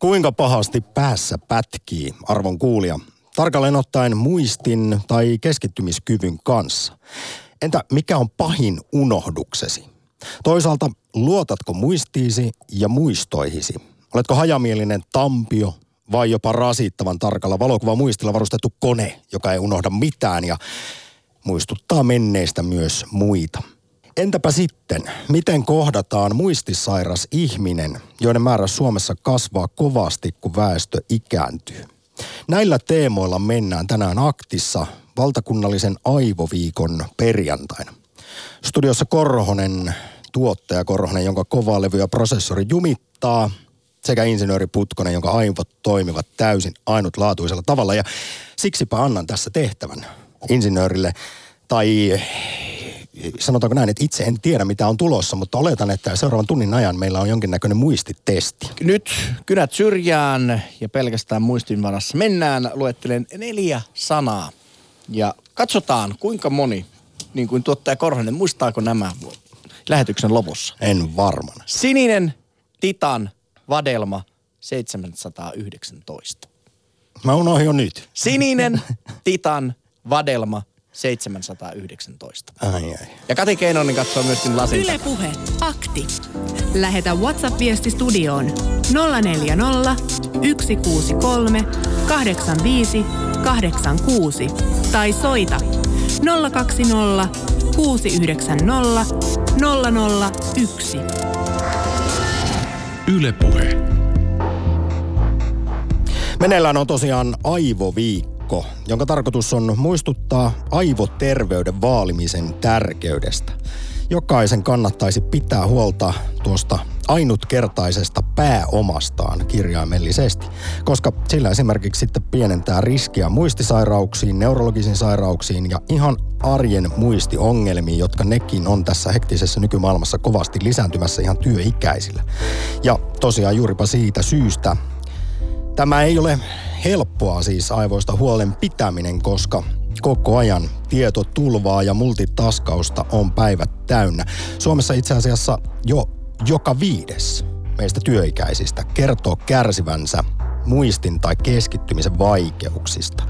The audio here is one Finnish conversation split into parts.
Kuinka pahasti päässä pätkii, arvon kuulija? Tarkalleen ottaen muistin tai keskittymiskyvyn kanssa. Entä mikä on pahin unohduksesi? Toisaalta luotatko muistiisi ja muistoihisi? Oletko hajamielinen tampio vai jopa rasittavan tarkalla valokuva muistilla varustettu kone, joka ei unohda mitään ja muistuttaa menneistä myös muita? Entäpä sitten, miten kohdataan muistisairas ihminen, joiden määrä Suomessa kasvaa kovasti, kun väestö ikääntyy? Näillä teemoilla mennään tänään aktissa valtakunnallisen aivoviikon perjantaina. Studiossa Korhonen, tuottaja Korhonen, jonka kovaa levy ja prosessori jumittaa, sekä insinööri Putkonen, jonka aivot toimivat täysin ainutlaatuisella tavalla. Ja siksipä annan tässä tehtävän insinöörille, tai sanotaanko näin, että itse en tiedä mitä on tulossa, mutta oletan, että seuraavan tunnin ajan meillä on jonkinnäköinen muistitesti. Nyt kynät syrjään ja pelkästään muistin varassa mennään. Luettelen neljä sanaa ja katsotaan kuinka moni, niin kuin tuottaja Korhonen, muistaako nämä lähetyksen lopussa? En varmana. Sininen, Titan, Vadelma, 719. Mä unohdin jo nyt. Sininen, Titan, Vadelma, 719. Ai ai. Ja Kati Keinonen katsoo myöskin lasin Yle Puhe, akti. Lähetä WhatsApp-viesti studioon 040 163 85 86 tai soita 020 690 001. Yle Puhe. Meneillään on tosiaan aivoviikko, jonka tarkoitus on muistuttaa aivoterveyden vaalimisen tärkeydestä. Jokaisen kannattaisi pitää huolta tuosta ainutkertaisesta pääomastaan kirjaimellisesti, koska sillä esimerkiksi sitten pienentää riskiä muistisairauksiin, neurologisiin sairauksiin ja ihan arjen muistiongelmiin, jotka nekin on tässä hektisessä nykymaailmassa kovasti lisääntymässä ihan työikäisillä. Ja tosiaan juuripa siitä syystä Tämä ei ole helppoa siis aivoista huolen pitäminen, koska koko ajan tietotulvaa ja multitaskausta on päivät täynnä. Suomessa itse asiassa jo joka viides meistä työikäisistä kertoo kärsivänsä muistin tai keskittymisen vaikeuksista.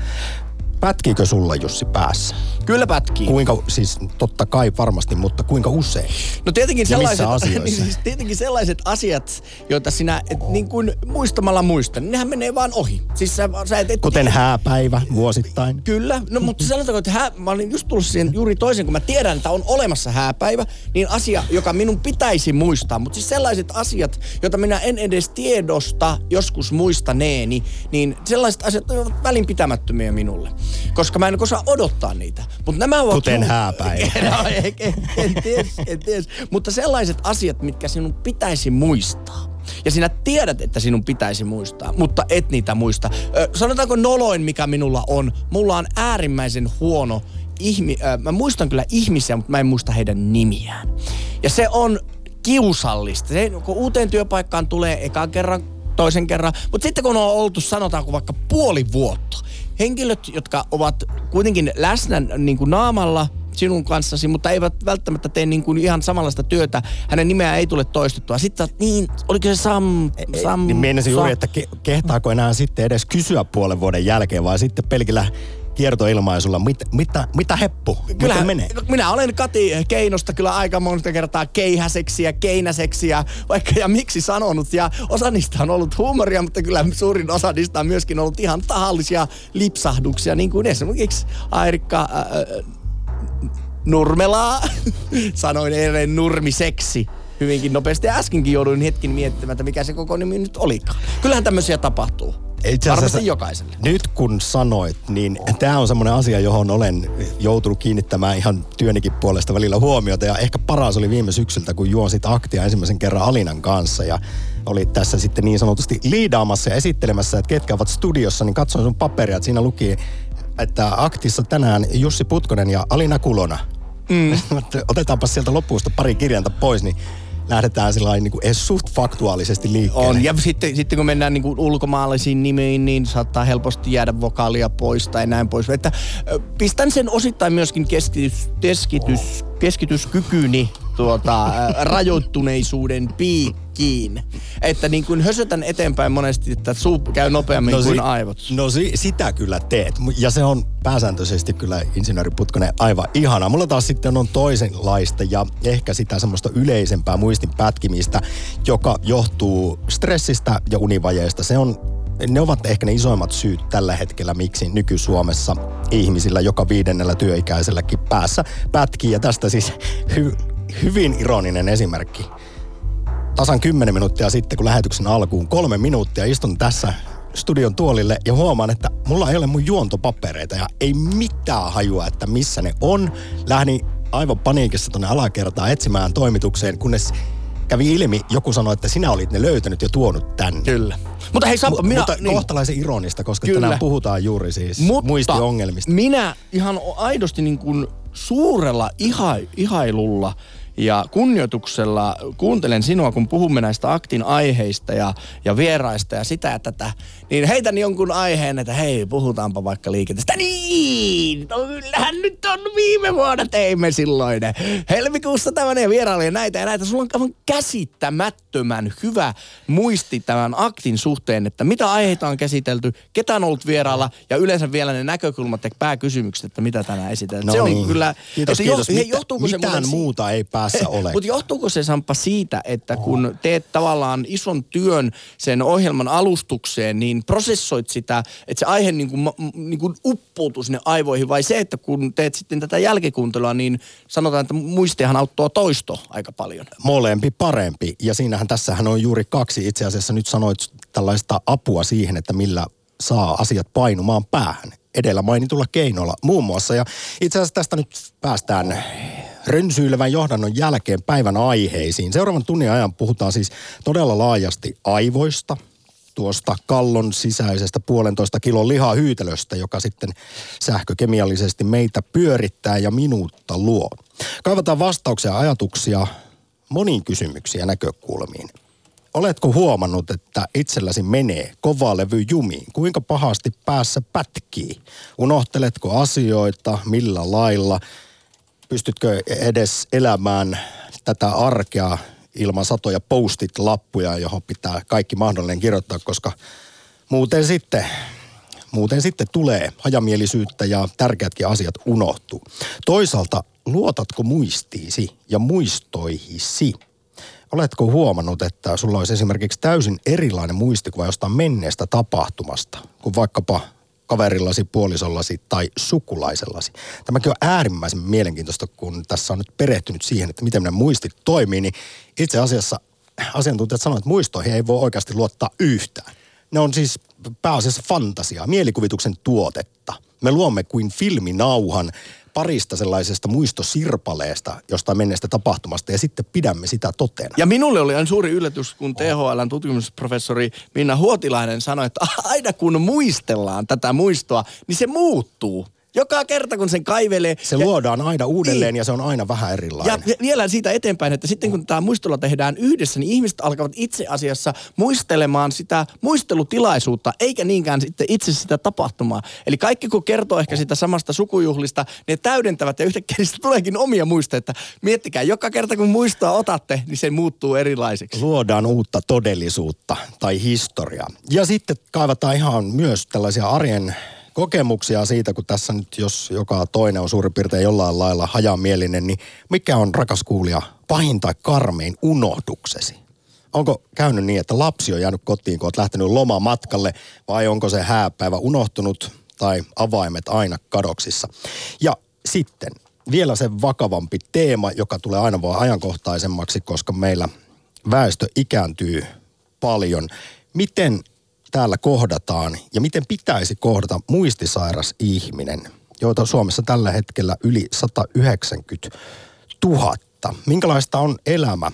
Pätkiikö sulla Jussi päässä? Kyllä pätkii. Kuinka, siis totta kai varmasti, mutta kuinka usein? No tietenkin sellaiset, niin siis tietenkin sellaiset asiat, joita sinä et, niin kuin muistamalla muista, niin nehän menee vaan ohi. Siis sä, sä et, et, Kuten hääpäivä vuosittain. Kyllä, no mutta sanotaanko, että hää, mä olin just tullut siihen juuri toisen, kun mä tiedän, että on olemassa hääpäivä, niin asia, joka minun pitäisi muistaa. Mutta siis sellaiset asiat, joita minä en edes tiedosta joskus muistaneeni, niin sellaiset asiat ovat välinpitämättömiä minulle. Koska mä en osaa odottaa niitä. Mutta nämä ovat... Kuten hääpäivä. no, en, en, en ties, en ties. Mutta sellaiset asiat, mitkä sinun pitäisi muistaa. Ja sinä tiedät, että sinun pitäisi muistaa, mutta et niitä muista. Ö, sanotaanko noloin, mikä minulla on. Mulla on äärimmäisen huono ihmi... Ö, mä muistan kyllä ihmisiä, mutta mä en muista heidän nimiään. Ja se on kiusallista. Se, kun uuteen työpaikkaan tulee ekan kerran, toisen kerran, mutta sitten kun on oltu, sanotaanko vaikka puoli vuotta, henkilöt, jotka ovat kuitenkin läsnä niin kuin naamalla sinun kanssasi, mutta eivät välttämättä tee niin kuin ihan samanlaista työtä. Hänen nimeään ei tule toistettua. Sitten niin, oliko se Sam? Sam Niin meinasin juuri, että ke- kehtaako enää sitten edes kysyä puolen vuoden jälkeen, vai sitten pelkillä kiertoilmaisulla, mit, mitä, mitä heppu, miten menee? minä olen Kati Keinosta kyllä aika monta kertaa keihäseksiä, keinäseksiä, vaikka ja miksi sanonut. Ja osa niistä on ollut huumoria, mutta kyllä suurin osa niistä on myöskin ollut ihan tahallisia lipsahduksia, niin kuin esimerkiksi Airikka äh, Nurmelaa. Sanoin eilen nurmiseksi hyvinkin nopeasti. Ja äskenkin jouduin hetkin miettimään, että mikä se koko nimi nyt olikaan. Kyllähän tämmöisiä tapahtuu. Itse Varmasti jokaiselle. Nyt kun sanoit, niin tämä on semmoinen asia, johon olen joutunut kiinnittämään ihan työnikin puolesta välillä huomiota. Ja ehkä paras oli viime syksyltä, kun juonsit aktia ensimmäisen kerran Alinan kanssa. Ja oli tässä sitten niin sanotusti liidaamassa ja esittelemässä, että ketkä ovat studiossa, niin katsoin sun paperia, että siinä luki, että aktissa tänään Jussi Putkonen ja Alina Kulona. Mm. Otetaanpa sieltä lopusta pari kirjainta pois, niin lähdetään sillä niin kuin suht faktuaalisesti liikkeelle. On, ja sitten, sitten kun mennään niin kuin ulkomaalaisiin nimiin, niin saattaa helposti jäädä vokaalia pois tai näin pois. Että pistän sen osittain myöskin keskitys, keskitys, keskityskykyni tuota, rajoittuneisuuden piikkiin. Että niin kuin hösötän eteenpäin monesti, että suu käy nopeammin no, kuin si- aivot. No si- sitä kyllä teet. Ja se on pääsääntöisesti kyllä insinööriputkonen aivan ihana. Mulla taas sitten on toisenlaista ja ehkä sitä semmoista yleisempää muistin pätkimistä, joka johtuu stressistä ja univajeesta. Se on ne ovat ehkä ne isoimmat syyt tällä hetkellä, miksi nyky-Suomessa ihmisillä joka viidennellä työikäiselläkin päässä pätkii. Ja tästä siis hy, hyvin ironinen esimerkki. Tasan 10 minuuttia sitten, kun lähetyksen alkuun kolme minuuttia istun tässä studion tuolille ja huomaan, että mulla ei ole mun juontopapereita ja ei mitään hajua, että missä ne on. Lähdin aivan paniikissa tuonne alakertaan etsimään toimitukseen, kunnes kävi ilmi, joku sanoi, että sinä olit ne löytänyt ja tuonut tänne. Kyllä. Mutta hei Sampo, minä... Mutta niin. kohtalaisen ironista, koska Kyllä. tänään puhutaan juuri siis Mutta muistiongelmista. minä ihan aidosti niin kuin suurella iha, ihailulla ja kunnioituksella kuuntelen sinua, kun puhumme näistä aktin aiheista ja, ja vieraista ja sitä ja tätä, niin heitän jonkun aiheen, että hei, puhutaanpa vaikka liikenteestä. Niin, no kyllähän nyt on viime vuonna teimme silloin. Helmikuussa tämmöinen vierailu ja näitä ja näitä. Sulla on aivan käsittämättömän hyvä muisti tämän aktin suhteen, että mitä aiheita on käsitelty, ketä on ollut vierailla ja yleensä vielä ne näkökulmat ja pääkysymykset, että mitä tänään esitellään. No se niin. on kyllä... Kiitos, kiitos. Jo, hei, johtuuko mitään se muuta ei päässä ole. Mutta johtuuko se Samppa siitä, että kun teet tavallaan ison työn sen ohjelman alustukseen, niin prosessoit sitä, että se aihe niin kuin, niin kuin uppoutuu sinne aivoihin, vai se, että kun teet sitten tätä jälkikuuntelua, niin sanotaan, että muistihan auttaa toisto aika paljon. Molempi parempi. Ja siinähän tässähän on juuri kaksi itse asiassa nyt sanoit tällaista apua siihen, että millä saa asiat painumaan päähän edellä mainitulla keinoilla muun muassa. Ja itse asiassa tästä nyt päästään rönsyilevän johdannon jälkeen päivän aiheisiin. Seuraavan tunnin ajan puhutaan siis todella laajasti aivoista, tuosta kallon sisäisestä puolentoista kilon lihahyytelöstä, joka sitten sähkökemiallisesti meitä pyörittää ja minuutta luo. Kaivataan vastauksia ja ajatuksia moniin kysymyksiin ja näkökulmiin. Oletko huomannut, että itselläsi menee kova levy jumiin? Kuinka pahasti päässä pätkii? Unohteletko asioita? Millä lailla? Pystytkö edes elämään tätä arkea ilman satoja postit-lappuja, johon pitää kaikki mahdollinen kirjoittaa, koska muuten sitten, muuten sitten tulee hajamielisyyttä ja tärkeätkin asiat unohtuu. Toisaalta luotatko muistiisi ja muistoihisi? Oletko huomannut, että sulla olisi esimerkiksi täysin erilainen muistikuva jostain menneestä tapahtumasta, kuin vaikkapa kaverillasi, puolisollasi tai sukulaisellasi. Tämäkin on äärimmäisen mielenkiintoista, kun tässä on nyt perehtynyt siihen, että miten meidän muistit toimii, niin itse asiassa asiantuntijat sanoivat, että muistoihin ei voi oikeasti luottaa yhtään. Ne on siis pääasiassa fantasiaa, mielikuvituksen tuotetta. Me luomme kuin filminauhan parista sellaisesta muistosirpaleesta jostain menneestä tapahtumasta ja sitten pidämme sitä totena. Ja minulle oli aina suuri yllätys, kun THLn tutkimusprofessori Minna Huotilainen sanoi, että aina kun muistellaan tätä muistoa, niin se muuttuu. Joka kerta, kun sen kaivelee. Se ja, luodaan aina uudelleen niin, ja se on aina vähän erilainen. Ja vielä siitä eteenpäin, että sitten kun tämä muistolla tehdään yhdessä, niin ihmiset alkavat itse asiassa muistelemaan sitä muistelutilaisuutta, eikä niinkään sitten itse sitä tapahtumaa. Eli kaikki kun kertoo ehkä sitä samasta sukujuhlista, ne täydentävät ja yhtäkkiä niistä tuleekin omia muisteita. Miettikää, joka kerta kun muistoa otatte, niin se muuttuu erilaiseksi. Luodaan uutta todellisuutta tai historiaa. Ja sitten kaivataan ihan myös tällaisia arjen kokemuksia siitä, kun tässä nyt jos joka toinen on suurin piirtein jollain lailla hajamielinen, niin mikä on rakas kuulija pahin tai karmein unohduksesi? Onko käynyt niin, että lapsi on jäänyt kotiin, kun olet lähtenyt lomamatkalle, vai onko se hääpäivä unohtunut tai avaimet aina kadoksissa? Ja sitten vielä se vakavampi teema, joka tulee aina vaan ajankohtaisemmaksi, koska meillä väestö ikääntyy paljon. Miten täällä kohdataan ja miten pitäisi kohdata muistisairas ihminen, joita Suomessa tällä hetkellä yli 190 000. Minkälaista on elämä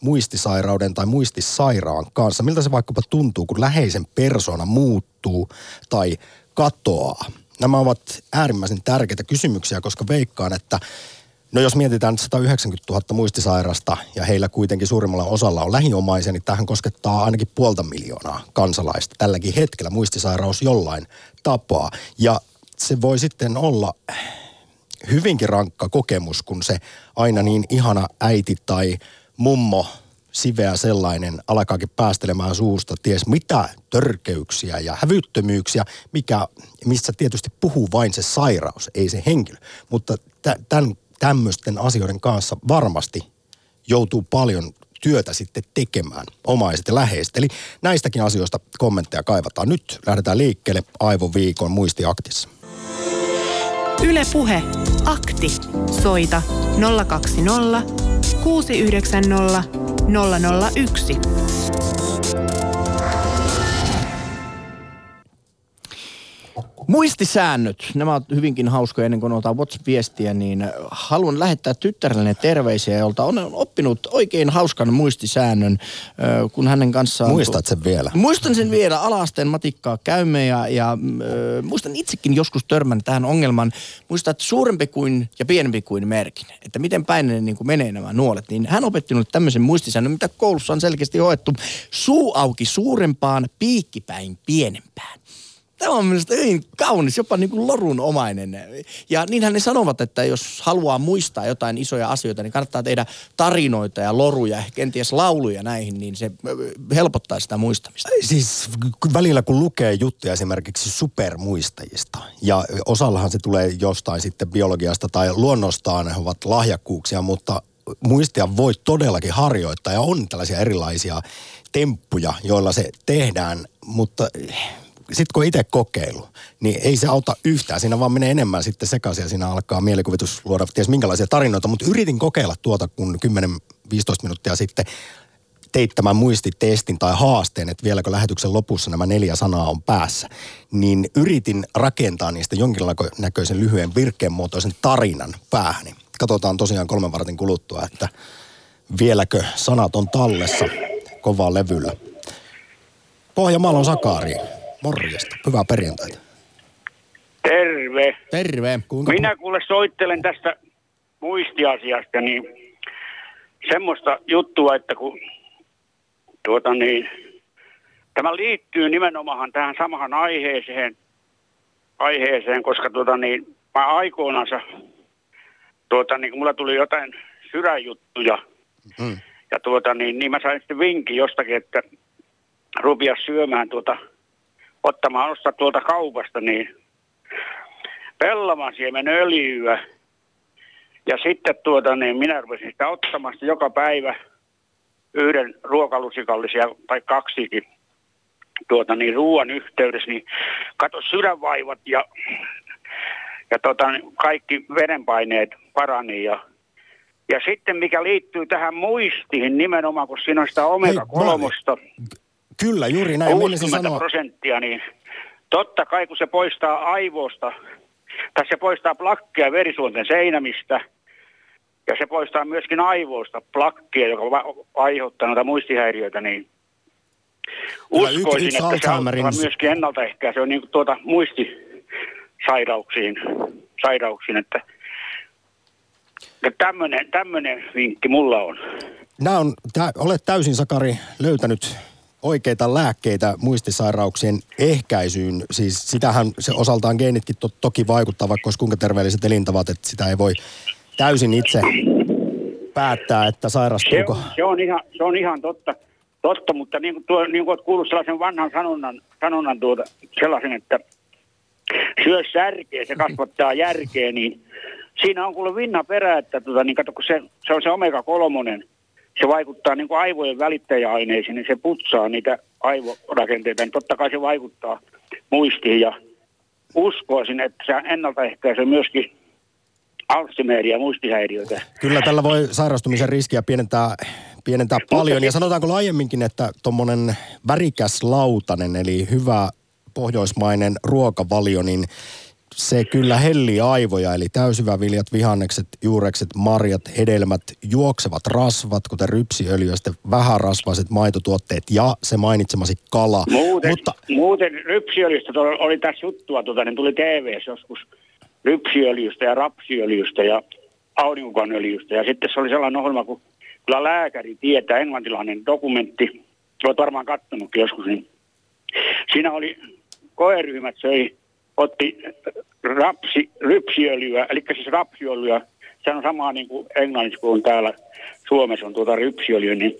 muistisairauden tai muistisairaan kanssa? Miltä se vaikkapa tuntuu, kun läheisen persona muuttuu tai katoaa? Nämä ovat äärimmäisen tärkeitä kysymyksiä, koska veikkaan, että No jos mietitään 190 000 muistisairasta ja heillä kuitenkin suurimmalla osalla on lähiomaisia, niin tähän koskettaa ainakin puolta miljoonaa kansalaista. Tälläkin hetkellä muistisairaus jollain tapaa. Ja se voi sitten olla hyvinkin rankka kokemus, kun se aina niin ihana äiti tai mummo siveä sellainen alkaakin päästelemään suusta ties mitä törkeyksiä ja hävyttömyyksiä, mikä, missä tietysti puhuu vain se sairaus, ei se henkilö. Mutta tämän tämmöisten asioiden kanssa varmasti joutuu paljon työtä sitten tekemään, omaiset ja läheiset. Eli näistäkin asioista kommentteja kaivataan. Nyt lähdetään liikkeelle Aivoviikon muistiaktissa. Yle Puhe. Akti. Soita 020 690 001. Muistisäännöt, nämä ovat hyvinkin hauskoja ennen kuin otetaan WhatsApp-viestiä, niin haluan lähettää tyttärelleni terveisiä, jolta on oppinut oikein hauskan muistisäännön, kun hänen kanssaan... Muistat sen vielä? Muistan sen vielä, alasteen matikkaa käymme ja, ja äh, muistan itsekin joskus törmän tähän ongelman. Muistan, että suurempi kuin ja pienempi kuin merkin, että miten päin ne niin kuin menee nämä nuolet. Niin hän opettinut tämmöisen muistisäännön, mitä koulussa on selkeästi hoettu. Suu auki suurempaan, piikkipäin pienempään. Tämä on mielestäni hyvin kaunis, jopa niin kuin lorunomainen. Ja niinhän ne sanovat, että jos haluaa muistaa jotain isoja asioita, niin kannattaa tehdä tarinoita ja loruja, kenties lauluja näihin, niin se helpottaa sitä muistamista. Siis välillä kun lukee juttuja esimerkiksi supermuistajista, ja osallahan se tulee jostain sitten biologiasta tai luonnostaan, he ovat lahjakkuuksia, mutta muistia voi todellakin harjoittaa ja on tällaisia erilaisia temppuja, joilla se tehdään, mutta sitten kun itse kokeilu, niin ei se auta yhtään. Siinä vaan menee enemmän sitten sekaisin ja siinä alkaa mielikuvitus luoda ties minkälaisia tarinoita. Mutta yritin kokeilla tuota, kun 10-15 minuuttia sitten teit tämän muistitestin tai haasteen, että vieläkö lähetyksen lopussa nämä neljä sanaa on päässä, niin yritin rakentaa niistä jonkinlaisen lyhyen virkkeenmuotoisen tarinan päähäni. Katsotaan tosiaan kolmen vartin kuluttua, että vieläkö sanat on tallessa kovaa levyllä. Pohjanmaalla on Sakari. Morjesta. Hyvää perjantaita. Terve. Terve. Kuinka Minä kuule soittelen tästä muistiasiasta, niin semmoista juttua, että kun tuota niin, tämä liittyy nimenomaan tähän samahan aiheeseen, aiheeseen koska tuota niin, mä aikoinansa, tuota niin, kun mulla tuli jotain sydänjuttuja, hmm. ja tuota niin, niin mä sain sitten vinkin jostakin, että rupia syömään tuota ottamaan ostaa tuolta kaupasta niin pellamasiemen öljyä. Ja sitten tuota, niin minä rupesin sitä ottamasta joka päivä yhden ruokalusikallisia tai kaksikin tuota, niin ruoan yhteydessä, niin kato sydänvaivat ja, ja tota, kaikki verenpaineet parani ja ja sitten mikä liittyy tähän muistiin nimenomaan, kun siinä on sitä omega-kolmosta. Kyllä, juuri näin. 60 sanoa... prosenttia, niin totta kai kun se poistaa aivoista, tai se poistaa plakkia verisuonten seinämistä, ja se poistaa myöskin aivoista plakkia, joka aiheuttaa noita muistihäiriöitä, niin uskoisin, yksi, yksi että se myöskin ennaltaehkäisy on niin tuota muistisairauksiin, sairauksiin, että tämmöinen, vinkki mulla on. Nämä on, olet täysin Sakari löytänyt oikeita lääkkeitä muistisairauksien ehkäisyyn. Siis sitähän se osaltaan geenitkin to, toki vaikuttaa, vaikka olisi kuinka terveelliset elintavat, että sitä ei voi täysin itse päättää, että sairastuuko. Se on, se on, ihan, se on ihan totta, totta mutta niin kuin, tuo, niin kuin olet kuullut sellaisen vanhan sanonnan, sanonnan tuota, sellaisen, että syö särkeä, se kasvattaa järkeä, niin siinä on kuule vinna perä, että tuota, niin kato, kun se, se on se omega-kolmonen – se vaikuttaa niin kuin aivojen välittäjäaineisiin, niin se putsaa niitä aivorakenteita. Niin totta kai se vaikuttaa muistiin ja uskoisin, että se ennaltaehkäisee myöskin Alzheimeria ja muistihäiriöitä. Kyllä tällä voi sairastumisen riskiä pienentää, pienentää paljon. Ja sanotaanko laajemminkin, että tuommoinen värikäs lautanen, eli hyvä pohjoismainen ruokavalio, niin se kyllä helli aivoja, eli täysyväviljat, vihannekset, juurekset, marjat, hedelmät, juoksevat rasvat, kuten rypsiöljy ja sitten vähärasvaiset maitotuotteet ja se mainitsemasi kala. Muuten, Mutta... muuten rypsiöljystä oli tässä juttua, tuota, niin tuli tv joskus rypsiöljystä ja rapsiöljystä ja aurinkokanöljystä. Ja sitten se oli sellainen ohjelma, kun kyllä lääkäri tietää, englantilainen dokumentti, olet varmaan katsonutkin joskus, niin siinä oli koeryhmät söi otti rapsi, rypsiöljyä, eli siis rapsiöljyä, se on samaa niin kuin englanniksi kuin täällä Suomessa on tuota rypsiöljyä, niin,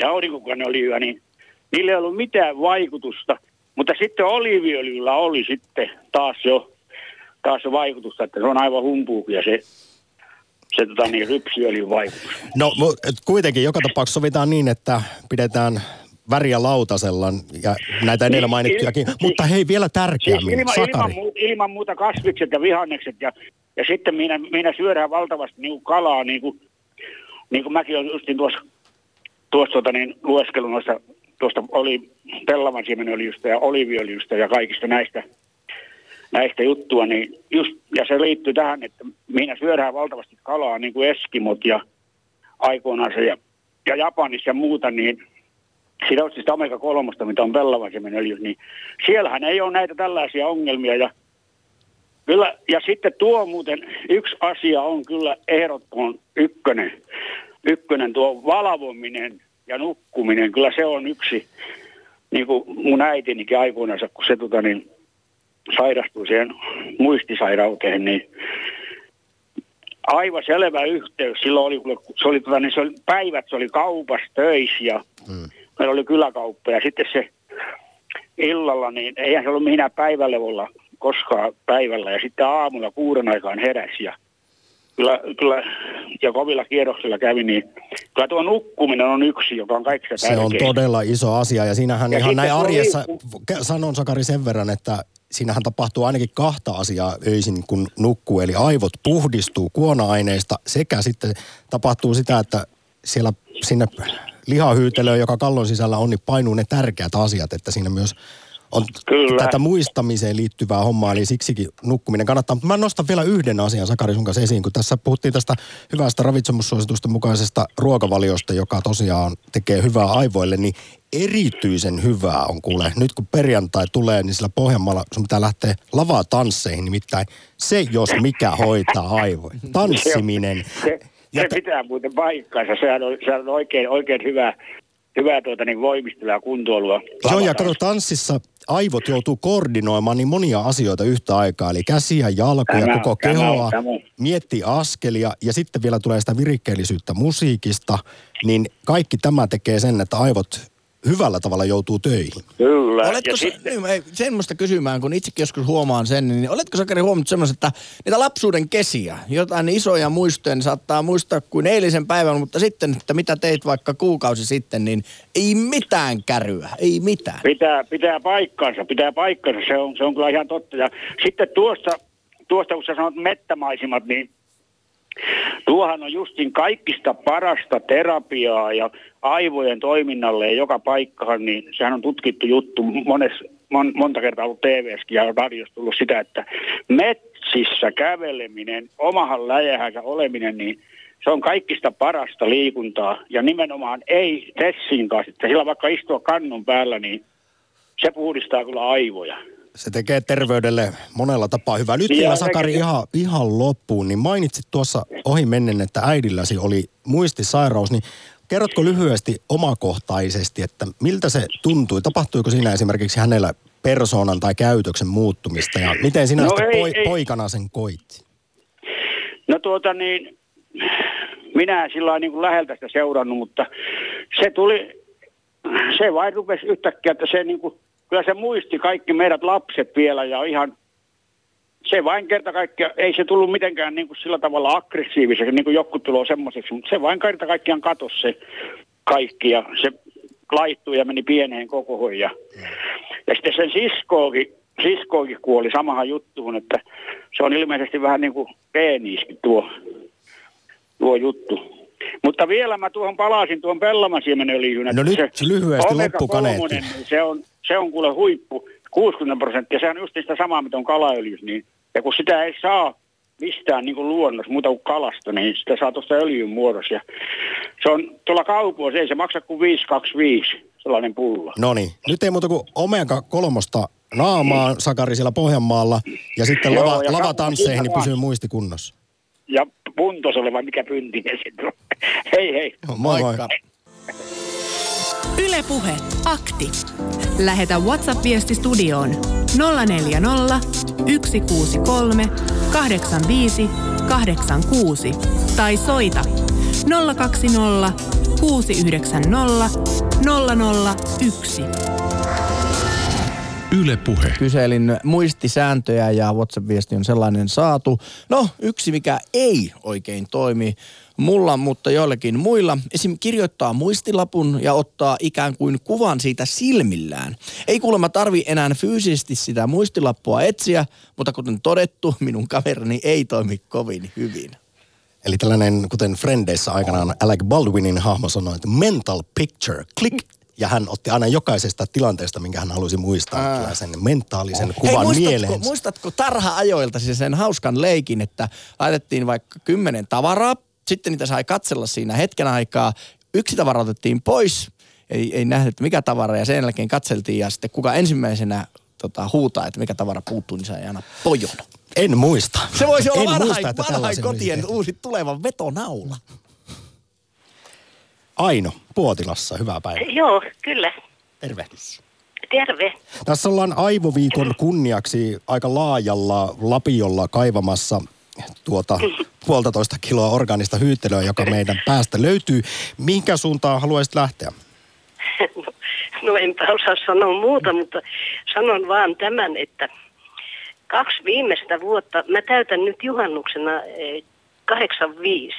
ja aurinkokonöljyä, niin niillä ei ollut mitään vaikutusta, mutta sitten oliiviöljyllä oli sitten taas jo taas jo vaikutusta, että se on aivan humpuukia se, se tota niin, rypsiöljyn vaikutus. No et kuitenkin joka tapauksessa sovitaan niin, että pidetään väriä lautasella ja näitä edellä Niin, mainittujakin. il- Mutta hei, vielä tärkeämmin, Siis ilman, Sakari. ilman, muuta, ilman muuta kasvikset ja vihannekset ja, ja sitten minä, minä syödään valtavasti niin kuin kalaa, niin kuin, niin kuin mäkin olen justin tuossa, tuossa tota niin, lueskelun noista, tuosta oli pellavan siemenöljystä ja oliviöljystä ja kaikista näistä, näistä juttua, niin just, ja se liittyy tähän, että minä syödään valtavasti kalaa, niin kuin Eskimot ja aikoinaan se ja, ja Japanissa ja muuta, niin on siis omega kolmosta, mitä on pellavasiemenöljy, niin siellähän ei ole näitä tällaisia ongelmia. Ja, kyllä, ja sitten tuo muuten, yksi asia on kyllä ehdottoman ykkönen, ykkönen tuo valvominen ja nukkuminen, kyllä se on yksi, niin kuin mun äitinikin aikoinaan, kun se tota, niin, sairastui siihen muistisairauteen, niin aivan selvä yhteys. Silloin oli, se oli, tota, niin se oli päivät, se oli kaupassa töissä ja Mm. Meillä oli kyläkauppa ja sitten se illalla, niin eihän se ollut minä päivälevolla koskaan päivällä ja sitten aamulla kuuden aikaan heräsi ja kyllä, kyllä ja kovilla kierroksilla kävi, niin kyllä tuo nukkuminen on yksi, joka on kaikista Se on tärkein. todella iso asia ja siinähän Ja ihan näin arjessa, liikku- ke- sanon Sakari sen verran, että siinähän tapahtuu ainakin kahta asiaa öisin, kun nukkuu. Eli aivot puhdistuu kuona-aineista sekä sitten tapahtuu sitä, että siellä sinne lihahyytelöön, joka kallon sisällä on, niin painuu ne tärkeät asiat, että siinä myös on Kyllä. tätä muistamiseen liittyvää hommaa, eli siksikin nukkuminen kannattaa. Mutta mä nostan vielä yhden asian Sakari sun kanssa esiin, kun tässä puhuttiin tästä hyvästä ravitsemussuositusten mukaisesta ruokavaliosta, joka tosiaan tekee hyvää aivoille, niin erityisen hyvää on kuule. Nyt kun perjantai tulee, niin sillä Pohjanmaalla sun pitää lähteä lavatansseihin, nimittäin se jos mikä hoitaa aivoja. Tanssiminen. Se, Ja se t- pitää muuten paikkaansa. Sehän on, sehän on oikein, oikein hyvä, hyvä tuota, niin voimistelua ja kuntoilua. Joo, ja kato, tanssissa aivot joutuu koordinoimaan niin monia asioita yhtä aikaa. Eli käsiä, jalkoja, Tämä- koko tämä- kehoa, tämä- miettii askelia ja sitten vielä tulee sitä virikkeellisyyttä musiikista. Niin kaikki tämä tekee sen, että aivot hyvällä tavalla joutuu töihin. Kyllä. Oletko ja sä, sitten, niin, ei, semmoista kysymään, kun itsekin joskus huomaan sen, niin oletko Sakari huomannut semmoista, että niitä lapsuuden kesiä, jotain isoja muistoja, niin saattaa muistaa kuin eilisen päivän, mutta sitten, että mitä teit vaikka kuukausi sitten, niin ei mitään käryä, ei mitään. pitää, pitää paikkansa, pitää paikkansa, se on, se on kyllä ihan totta. Ja sitten tuosta, tuosta kun sä sanot mettämaisimat, niin tuohan on justin kaikista parasta terapiaa ja aivojen toiminnalle ja joka paikkaan, niin sehän on tutkittu juttu mones, mon, monta kertaa ollut TVskin ja radiossa tullut sitä, että metsissä käveleminen, omahan läjähänsä oleminen, niin se on kaikista parasta liikuntaa ja nimenomaan ei tessin kanssa, että sillä vaikka istua kannun päällä, niin se puhdistaa kyllä aivoja. Se tekee terveydelle monella tapaa hyvää. Nyt vielä se- Sakari ihan, ihan loppuun, niin mainitsit tuossa ohi mennen, että äidilläsi oli muistisairaus, niin kerrotko lyhyesti omakohtaisesti, että miltä se tuntui? Tapahtuiko siinä esimerkiksi hänellä persoonan tai käytöksen muuttumista ja miten sinä No sitten ei- poi, ei. poikana sen koit? No tuota niin, minä sillä niin kuin läheltä sitä seurannut, mutta se tuli, se vain rupesi yhtäkkiä, että se niin kuin, kyllä se muisti kaikki meidät lapset vielä ja ihan, se vain kerta kaikkiaan, ei se tullut mitenkään niin kuin sillä tavalla aggressiiviseksi, niin kuin joku tulee semmoiseksi, mutta se vain kerta kaikkiaan katosi se kaikki ja se laittui ja meni pieneen kokoon ja, ja sitten sen siskookin, siskookin kuoli samahan juttuun, että se on ilmeisesti vähän niin kuin peeniiskin tuo, tuo juttu. Mutta vielä mä tuohon palasin tuon pellamasiemενöljyyn. No nyt se lyhyesti loppukaneetti. niin Se on, se on kuule huippu, 60 prosenttia. Se on just sitä samaa, mitä on kalaöljyssä. Niin, ja kun sitä ei saa mistään niin kuin luonnossa muuta kuin kalasta, niin sitä saa tuosta öljyn muodossa. Ja se on tuolla kaupoissa, ei se maksa kuin 525 sellainen pullo. No niin, nyt ei muuta kuin omega kolmosta naamaan Sakari siellä Pohjanmaalla ja sitten Joo, lava, ja lavatansseihin, niin pysyy muisti kunnossa. Ja puntos oleva, mikä pyntinen se on. Hei hei. Moi moi. Moikka. Ylepuhe akti. Lähetä WhatsApp-viesti studioon 040 163 85 86 tai soita 020 690 001. Yle Puhe. Kyselin muistisääntöjä ja WhatsApp-viesti on sellainen saatu. No, yksi mikä ei oikein toimi mulla, mutta joillakin muilla. Esim. kirjoittaa muistilapun ja ottaa ikään kuin kuvan siitä silmillään. Ei kuulemma tarvi enää fyysisesti sitä muistilappua etsiä, mutta kuten todettu, minun kaverini ei toimi kovin hyvin. Eli tällainen, kuten Frendeissä aikanaan Alec Baldwinin hahmo sanoi, että mental picture, click. Ja hän otti aina jokaisesta tilanteesta, minkä hän halusi muistaa, Ää. sen mentaalisen Hei, kuvan muistatko, mieleen. muistatko tarha-ajoilta siis sen hauskan leikin, että laitettiin vaikka kymmenen tavaraa, sitten niitä sai katsella siinä hetken aikaa, yksi tavara otettiin pois, ei, ei nähdä, että mikä tavara, ja sen jälkeen katseltiin, ja sitten kuka ensimmäisenä tota, huutaa, että mikä tavara puuttuu, niin sai aina pojon. En muista. Se voisi olla en vanhain, muista, että vanhain kotien tehty. uusi tulevan vetonaula. Aino, Puotilassa, hyvää päivää. Joo, kyllä. Tervehdys. Terve. Tässä ollaan Aivoviikon kunniaksi aika laajalla lapiolla kaivamassa tuota puolitoista kiloa organista hyyttelyä, joka meidän päästä löytyy. Mihinkä suuntaan haluaisit lähteä? No enpä osaa sanoa muuta, mutta sanon vaan tämän, että kaksi viimeistä vuotta, mä täytän nyt juhannuksena eh, 85,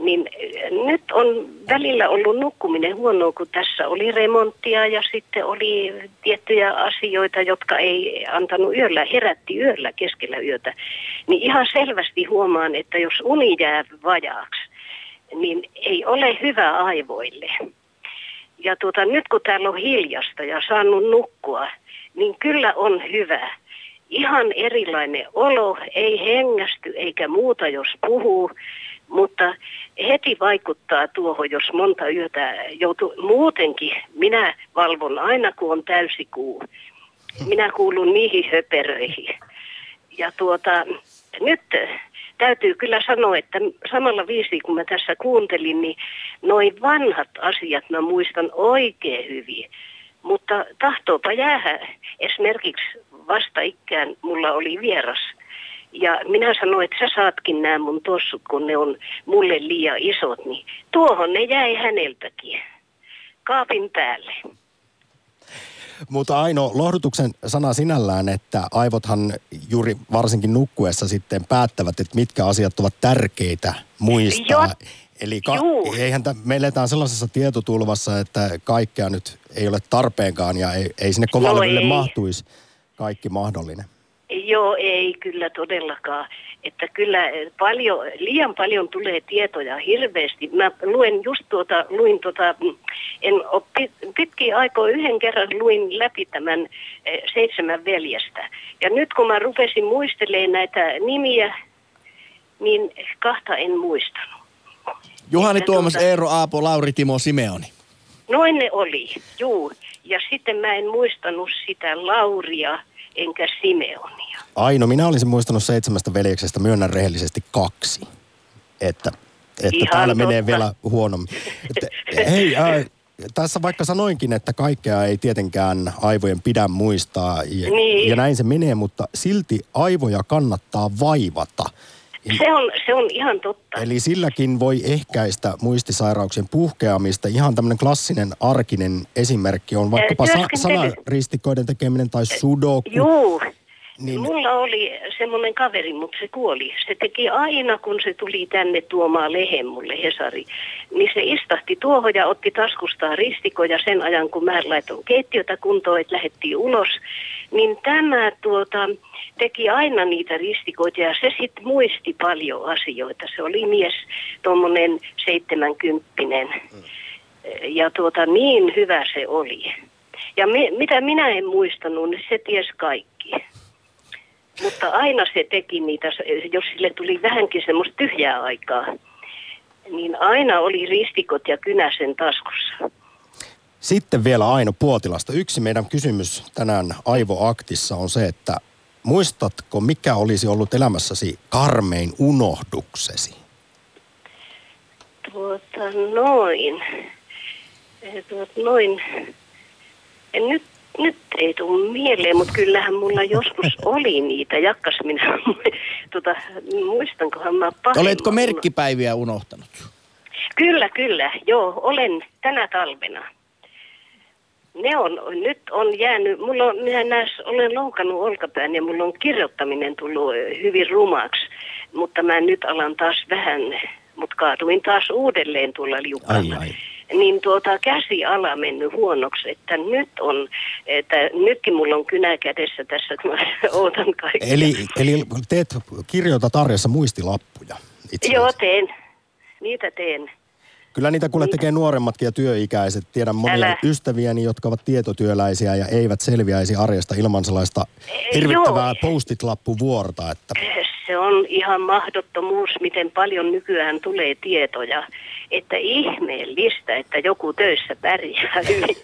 niin eh, nyt on välillä ollut nukkuminen huonoa, kun tässä oli remonttia ja sitten oli tiettyjä asioita, jotka ei antanut yöllä, herätti yöllä keskellä yötä. Niin ihan selvästi huomaan, että jos uni jää vajaaksi, niin ei ole hyvä aivoille. Ja tuota, nyt kun täällä on hiljasta ja saanut nukkua, niin kyllä on hyvä. Ihan erilainen olo, ei hengästy eikä muuta, jos puhuu, mutta heti vaikuttaa tuohon, jos monta yötä joutuu. Muutenkin minä valvon aina, kun on täysikuu. Minä kuulun niihin höperöihin. Ja tuota, nyt täytyy kyllä sanoa, että samalla viisi kun mä tässä kuuntelin, niin noin vanhat asiat mä muistan oikein hyvin. Mutta tahtoopa jäädä. Esimerkiksi vastaikään mulla oli vieras. Ja minä sanoin, että sä saatkin nämä mun tossut, kun ne on mulle liian isot, niin tuohon ne jäi häneltäkin. Kaapin päälle. Mutta Aino, lohdutuksen sana sinällään, että aivothan juuri varsinkin nukkuessa sitten päättävät, että mitkä asiat ovat tärkeitä muistaa. Jo- Eli ka- Juu. eihän tä- me eletään sellaisessa tietotulvassa, että kaikkea nyt ei ole tarpeenkaan ja ei, ei sinne kovalevylle ei. mahtuisi kaikki mahdollinen. Joo, ei kyllä todellakaan. Että kyllä paljon, liian paljon tulee tietoja hirveästi. Mä luen just tuota, luin tuota, mm, en ole pit- pitkiä aikoja yhden kerran luin läpi tämän eh, seitsemän veljestä. Ja nyt kun mä rupesin muistelemaan näitä nimiä, niin kahta en muistanut. Juhani Että Tuomas, tuota- Eero Aapo, Lauri Timo Simeoni. Noin ne oli, juu. Ja sitten mä en muistanut sitä Lauria enkä Simeonia. Aino, minä olisin muistanut seitsemästä veljeksestä, myönnän rehellisesti kaksi. Että, että Ihan täällä menee totta. vielä huonommin. Että, hei, ää, tässä vaikka sanoinkin, että kaikkea ei tietenkään aivojen pidä muistaa ja, Niin. ja näin se menee, mutta silti aivoja kannattaa vaivata. Se on, se on ihan totta. Eli silläkin voi ehkäistä muistisairauksien puhkeamista. Ihan tämmöinen klassinen arkinen esimerkki on vaikkapa sa- sanaristikoiden tekeminen tai sudoku. Juu. Niin-. Mulla oli semmoinen kaveri, mutta se kuoli. Se teki aina, kun se tuli tänne tuomaan lehen mulle, Hesari. Niin se istahti tuohon ja otti taskustaan ristikoja sen ajan, kun mä laitoin keittiötä kuntoon, että lähdettiin ulos. Niin tämä tuota, teki aina niitä ristikoita ja se sitten muisti paljon asioita. Se oli mies, tuommoinen seitsemänkymppinen. Ja tuota, niin hyvä se oli. Ja me, mitä minä en muistanut, niin se ties kaikki. Mutta aina se teki niitä, jos sille tuli vähänkin semmoista tyhjää aikaa, niin aina oli ristikot ja kynä sen taskussa. Sitten vielä Aino Puotilasta. Yksi meidän kysymys tänään Aivoaktissa on se, että muistatko mikä olisi ollut elämässäsi karmein unohduksesi? Tuota, noin. Eh, tuot, noin, en nyt, nyt ei tule mieleen, mutta kyllähän mulla joskus oli niitä, jakkas minä, tota, muistankohan mä pahin. Oletko merkkipäiviä unohtanut? Kyllä, kyllä, joo, olen tänä talvena. Ne on, nyt on jäänyt, mulla on, minä näis, olen loukannut olkapään ja mulla on kirjoittaminen tullut hyvin rumaksi, mutta mä nyt alan taas vähän, mutta kaaduin taas uudelleen tuolla liukkaalla. Ai, ai. Niin tuota käsiala mennyt huonoksi, että nyt on, että nytkin mulla on kynä kädessä tässä, että mä ootan kaikkea. Eli, eli teet, kirjoitat arjessa muistilappuja itse Joo, teen. Niitä teen. Kyllä niitä kuule tekee nuoremmatkin ja työikäiset. Tiedän monia Älä. ystäviäni, jotka ovat tietotyöläisiä ja eivät selviäisi arjesta ilman sellaista hirvittävää postit-lappuvuorta. Että Se on ihan mahdottomuus, miten paljon nykyään tulee tietoja. Että ihmeellistä, että joku töissä pärjää hyvin.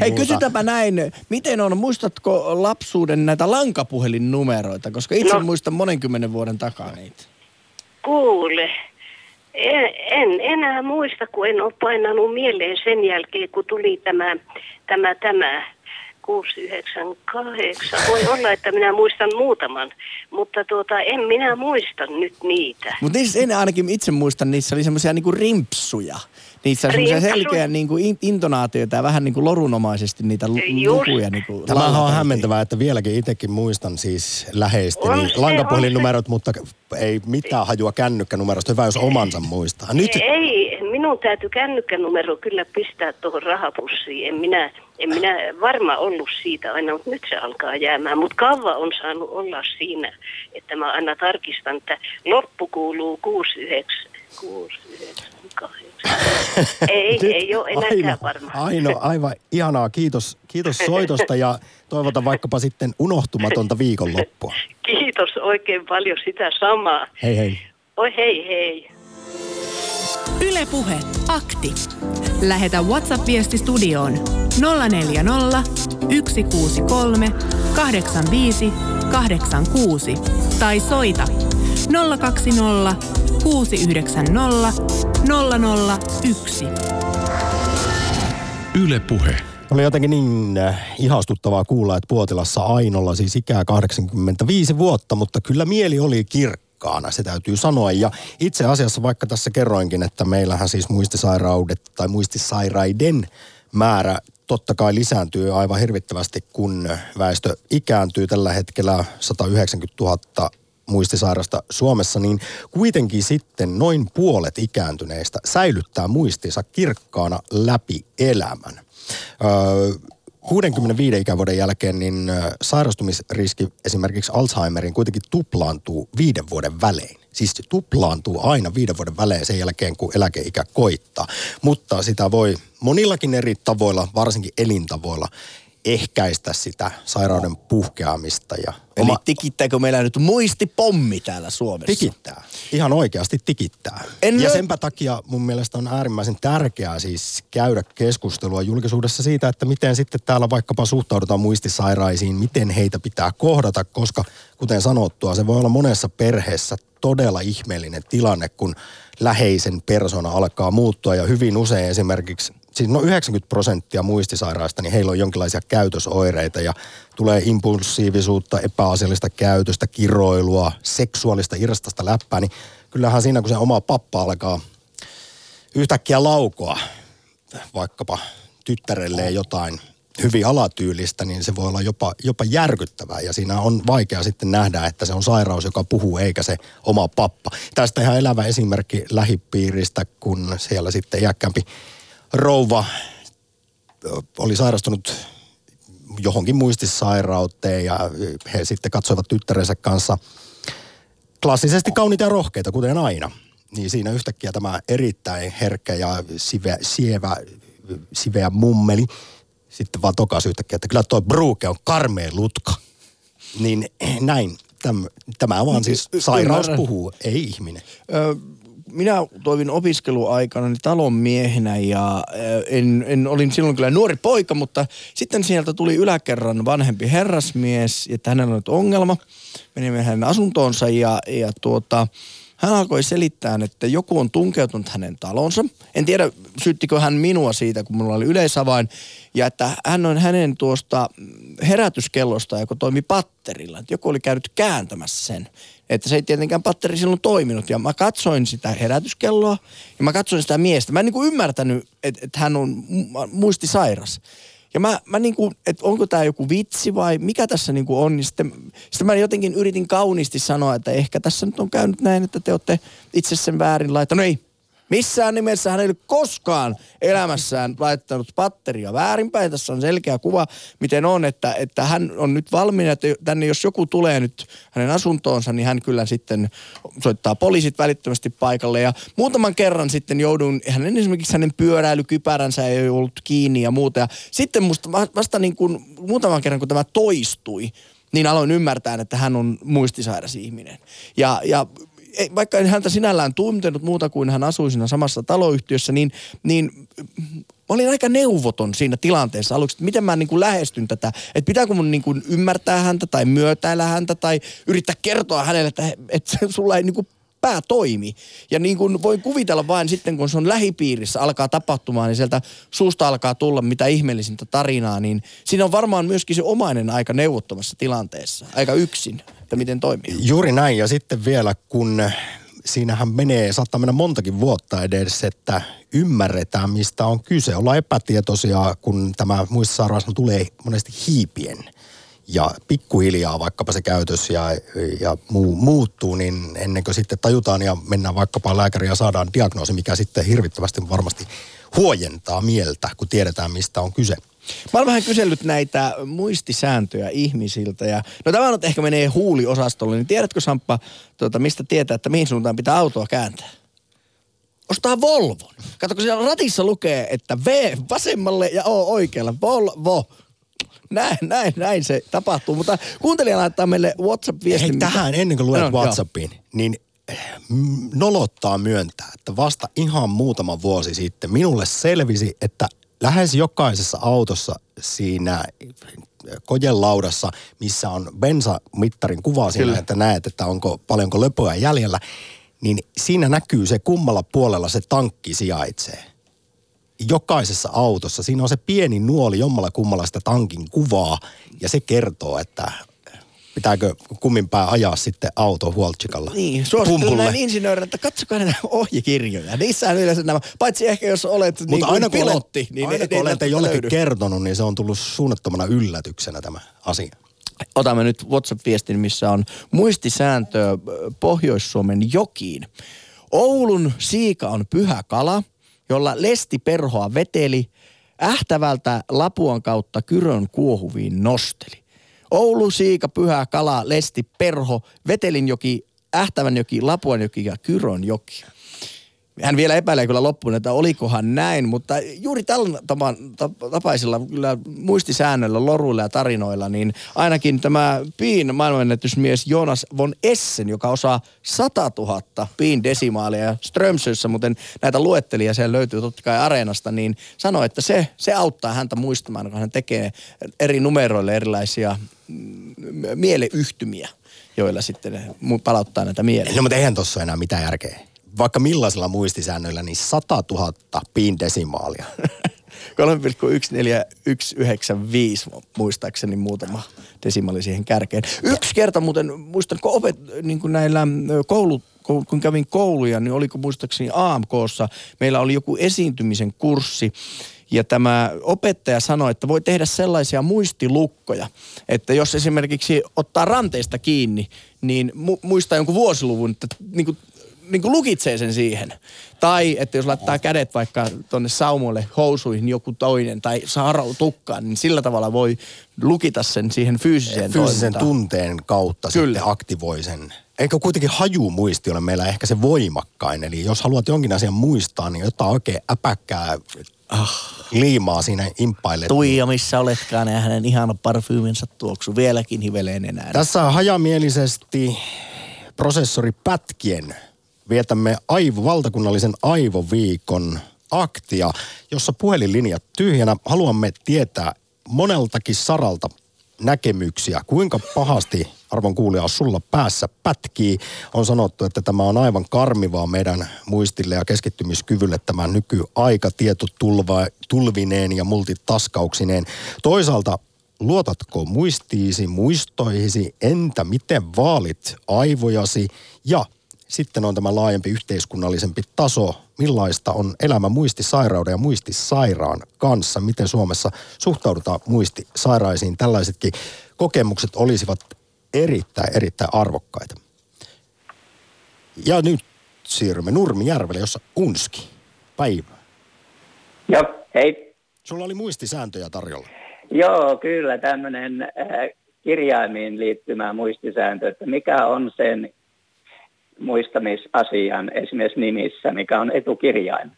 Hei, muuta. kysytäänpä näin. Miten on, muistatko lapsuuden näitä lankapuhelinnumeroita? Koska itse No. muistan monenkymmenen vuoden takaa niitä. Kuule, en, en enää muista, kun en ole painanut mieleen sen jälkeen, kun tuli tämä, tämä, tämä 698. Voi olla, että minä muistan muutaman, mutta tuota, en minä muista nyt niitä. Mutta niissä en ainakin itse muistan, niissä oli semmoisia niinku rimpsuja. Niissä Rimpsu. selkeä niinku in- intonaatioita ja vähän niinku lorunomaisesti niitä Just. lukuja. Niinku Tämähän on lauleteltiin. hämmentävää, että vieläkin itsekin muistan siis läheisteni On se, lankapuhelinnumerot, mutta ei mitään hajua kännykkänumerosta. Hyvä, jos omansa muistaa. Nyt Ei, minun täytyy kännykkänumero kyllä pistää tuohon rahapussiin. En minä, en minä varma ollut siitä aina, mutta nyt se alkaa jäämään. Mutta kauan on saanut olla siinä, että mä aina tarkistan, että loppu kuuluu 69, 698. Ei, ei ole enääkään varma. Aino, aivan ihanaa. Kiitos, kiitos soitosta ja toivotan vaikkapa sitten unohtumatonta viikonloppua. Kiitos oikein paljon sitä samaa. Hei hei. Oi hei hei. Ylepuhe akti. Lähetä WhatsApp-viesti studioon 040 163 85 86 tai soita 020 690 001. Yle Puhe. Oli jotenkin niin äh, ihastuttavaa kuulla, että Puotilassa Ainolla siis ikää 85 vuotta, mutta kyllä mieli oli kirkkaana, se täytyy sanoa. Ja itse asiassa vaikka tässä kerroinkin, että meillähän siis muistisairaudet tai muistisairaiden määrä totta kai lisääntyy aivan hirvittävästi, kun väestö ikääntyy tällä hetkellä 190 000 muistisairasta Suomessa, niin kuitenkin sitten noin puolet ikääntyneistä säilyttää muistinsa kirkkaana läpi elämän. Öö, 65 ikävuoden jälkeen niin sairastumisriski esimerkiksi Alzheimerin kuitenkin tuplaantuu viiden vuoden välein. Siis se tuplaantuu aina viiden vuoden välein sen jälkeen, kun eläkeikä koittaa. Mutta sitä voi monillakin eri tavoilla, varsinkin elintavoilla, ehkäistä sitä sairauden puhkeamista. Ja Eli tikittääkö meillä nyt muistipommi täällä Suomessa? Tikittää. Ihan oikeasti tikittää. En ja lö- senpä takia mun mielestä on äärimmäisen tärkeää siis käydä keskustelua julkisuudessa siitä, että miten sitten täällä vaikkapa suhtaudutaan muistisairaisiin, miten heitä pitää kohdata, koska kuten sanottua, se voi olla monessa perheessä todella ihmeellinen tilanne, kun läheisen persona alkaa muuttua ja hyvin usein esimerkiksi siis no 90 prosenttia muistisairaista, niin heillä on jonkinlaisia käytösoireita ja tulee impulsiivisuutta, epäasiallista käytöstä, kiroilua, seksuaalista irstasta läppää, niin kyllähän siinä kun se oma pappa alkaa yhtäkkiä laukoa vaikkapa tyttärelleen jotain hyvin alatyylistä, niin se voi olla jopa, jopa järkyttävää. Ja siinä on vaikea sitten nähdä, että se on sairaus, joka puhuu, eikä se oma pappa. Tästä ihan elävä esimerkki lähipiiristä, kun siellä sitten iäkkäämpi rouva oli sairastunut johonkin muistisairauteen ja he sitten katsoivat tyttärensä kanssa klassisesti kauniita ja rohkeita, kuten aina. Niin siinä yhtäkkiä tämä erittäin herkkä ja siveä, sievä, siveä mummeli sitten vaan tokasi yhtäkkiä, että kyllä tuo Bruke on karmea lutka. Niin näin, täm, tämä vaan siis sairaus puhuu, ei ihminen. Ö, minä toivin opiskeluaikana niin talonmiehenä ja ö, en, en, olin silloin kyllä nuori poika, mutta sitten sieltä tuli yläkerran vanhempi herrasmies, että hänellä on nyt ongelma. Menimme hänen asuntoonsa ja, ja tuota, hän alkoi selittää, että joku on tunkeutunut hänen talonsa. En tiedä, syyttikö hän minua siitä, kun minulla oli yleisavain. Ja että hän on hänen tuosta herätyskellosta, joka toimi patterilla. Että joku oli käynyt kääntämässä sen. Että se ei tietenkään patteri silloin toiminut. Ja mä katsoin sitä herätyskelloa ja mä katsoin sitä miestä. Mä en niin kuin ymmärtänyt, että, että hän on muistisairas. Ja mä, mä niin kuin, että onko tämä joku vitsi vai mikä tässä niin kuin on. Niin sitten, sitten mä jotenkin yritin kauniisti sanoa, että ehkä tässä nyt on käynyt näin, että te olette itse sen väärin laittanut. No ei, Missään nimessä hän ei ole koskaan elämässään laittanut patteria väärinpäin. Tässä on selkeä kuva, miten on, että, että hän on nyt valmiina, että tänne jos joku tulee nyt hänen asuntoonsa, niin hän kyllä sitten soittaa poliisit välittömästi paikalle. Ja muutaman kerran sitten joudun, hänen esimerkiksi hänen pyöräilykypäränsä ei ollut kiinni ja muuta. Ja sitten musta vasta niin kuin muutaman kerran, kun tämä toistui, niin aloin ymmärtää, että hän on muistisairas ihminen. Ja, ja vaikka en häntä sinällään tuntenut muuta kuin hän asui siinä samassa taloyhtiössä, niin, niin mä olin aika neuvoton siinä tilanteessa aluksi, että miten mä niin kuin lähestyn tätä. Että pitääkö mun niin kuin ymmärtää häntä tai myötäillä häntä tai yrittää kertoa hänelle, että, että sulla ei niin kuin pää toimi. Ja niin kuin voin kuvitella vain sitten, kun se on lähipiirissä, alkaa tapahtumaan, niin sieltä suusta alkaa tulla mitä ihmeellisintä tarinaa, niin siinä on varmaan myöskin se omainen aika neuvottomassa tilanteessa, aika yksin, että miten toimii. Juuri näin, ja sitten vielä kun siinähän menee, saattaa mennä montakin vuotta edes, että ymmärretään, mistä on kyse. Ollaan epätietoisia, kun tämä muistisairaus tulee monesti hiipien ja pikkuhiljaa vaikkapa se käytös ja, ja muu, muuttuu, niin ennen kuin sitten tajutaan ja mennään vaikkapa lääkäriin ja saadaan diagnoosi, mikä sitten hirvittävästi varmasti huojentaa mieltä, kun tiedetään, mistä on kyse. Mä oon vähän kysellyt näitä muistisääntöjä ihmisiltä ja no tämä nyt ehkä menee huuliosastolle, niin tiedätkö Samppa, tuota, mistä tietää, että mihin suuntaan pitää autoa kääntää? Ostaa Volvon. Kato, kun siellä ratissa lukee, että V vasemmalle ja O oikealle. Volvo näin, näin, näin se tapahtuu. Mutta kuuntelija laittaa meille WhatsApp-viestin. Hei, tähän ennen kuin luet no, WhatsAppiin, joo. niin mm, nolottaa myöntää, että vasta ihan muutama vuosi sitten minulle selvisi, että lähes jokaisessa autossa siinä kojelaudassa, missä on bensamittarin kuva siinä, Kyllä. että näet, että onko paljonko löpöä jäljellä, niin siinä näkyy se kummalla puolella se tankki sijaitsee jokaisessa autossa, siinä on se pieni nuoli jommalla kummalla sitä tankin kuvaa ja se kertoo, että pitääkö kumminpäin ajaa sitten auto huoltsikalla Niin, suosittelen näin insinöörinä, että katsokaa näitä ohjekirjoja. Niissä on yleensä nämä, paitsi ehkä jos olet Mutta niin aina pilotti. niin aina kun olette jollekin löydy. kertonut, niin se on tullut suunnattomana yllätyksenä tämä asia. Otamme nyt WhatsApp-viestin, missä on muistisääntö Pohjois-Suomen jokiin. Oulun siika on pyhä kala – jolla lesti perhoa veteli, ähtävältä Lapuan kautta Kyrön kuohuviin nosteli. Oulu, Siika, Pyhä, Kala, Lesti, Perho, Vetelinjoki, Ähtävänjoki, Lapuanjoki ja Kyrönjoki. Hän vielä epäilee kyllä loppuun, että olikohan näin, mutta juuri tällä tapaisilla kyllä muistisäännöillä, loruilla ja tarinoilla, niin ainakin tämä Piin maailmanennätysmies Jonas von Essen, joka osaa 100 000 Piin desimaalia Strömsössä, muuten näitä luettelija siellä löytyy totta kai Areenasta, niin sanoi, että se, se auttaa häntä muistamaan, kun hän tekee eri numeroille erilaisia mm, mieleyhtymiä, joilla sitten palauttaa näitä mieleen. No mutta eihän tuossa enää mitään järkeä vaikka millaisilla muistisäännöillä, niin 100 000 piin desimaalia. 3,14195 muistaakseni muutama desimaali siihen kärkeen. Yksi kerta muuten, muistanko opet, niin kuin näillä koulut, kun kävin kouluja, niin oliko muistaakseni AMKssa, meillä oli joku esiintymisen kurssi, ja tämä opettaja sanoi, että voi tehdä sellaisia muistilukkoja, että jos esimerkiksi ottaa ranteista kiinni, niin mu- muistaa jonkun vuosiluvun, että niin kuin niin kuin lukitsee sen siihen. Tai että jos laittaa kädet vaikka tonne saumoille housuihin joku toinen tai saarau tukkaan, niin sillä tavalla voi lukita sen siihen fyysiseen Fyysisen toimintaan. tunteen kautta Kyllä. sitten aktivoi sen. Eikö kuitenkin hajumuisti ole meillä ehkä se voimakkain? Eli jos haluat jonkin asian muistaa, niin jotain oikein äpäkkää ah, liimaa siinä imppaille. Tuija, missä oletkaan, ja hänen ihana parfyyminsä tuoksu vieläkin hiveleen enää. Tässä on hajamielisesti prosessori Pätkien vietämme aivo, valtakunnallisen aivoviikon aktia, jossa puhelinlinjat tyhjänä. Haluamme tietää moneltakin saralta näkemyksiä, kuinka pahasti arvon kuulija, sulla päässä pätkii. On sanottu, että tämä on aivan karmivaa meidän muistille ja keskittymiskyvylle tämä nykyaika tietotulva, tulvineen ja multitaskauksineen. Toisaalta luotatko muistiisi, muistoihisi, entä miten vaalit aivojasi ja sitten on tämä laajempi yhteiskunnallisempi taso, millaista on elämä muistisairauden ja muistisairaan kanssa, miten Suomessa suhtaudutaan muistisairaisiin. Tällaisetkin kokemukset olisivat erittäin, erittäin arvokkaita. Ja nyt siirrymme Nurmijärvelle, jossa Unski. Päivää. Joo, hei. Sulla oli muistisääntöjä tarjolla. Joo, kyllä tämmöinen äh, kirjaimiin liittymä muistisääntö, että mikä on sen muistamisasian esimerkiksi nimissä, mikä on etukirjain.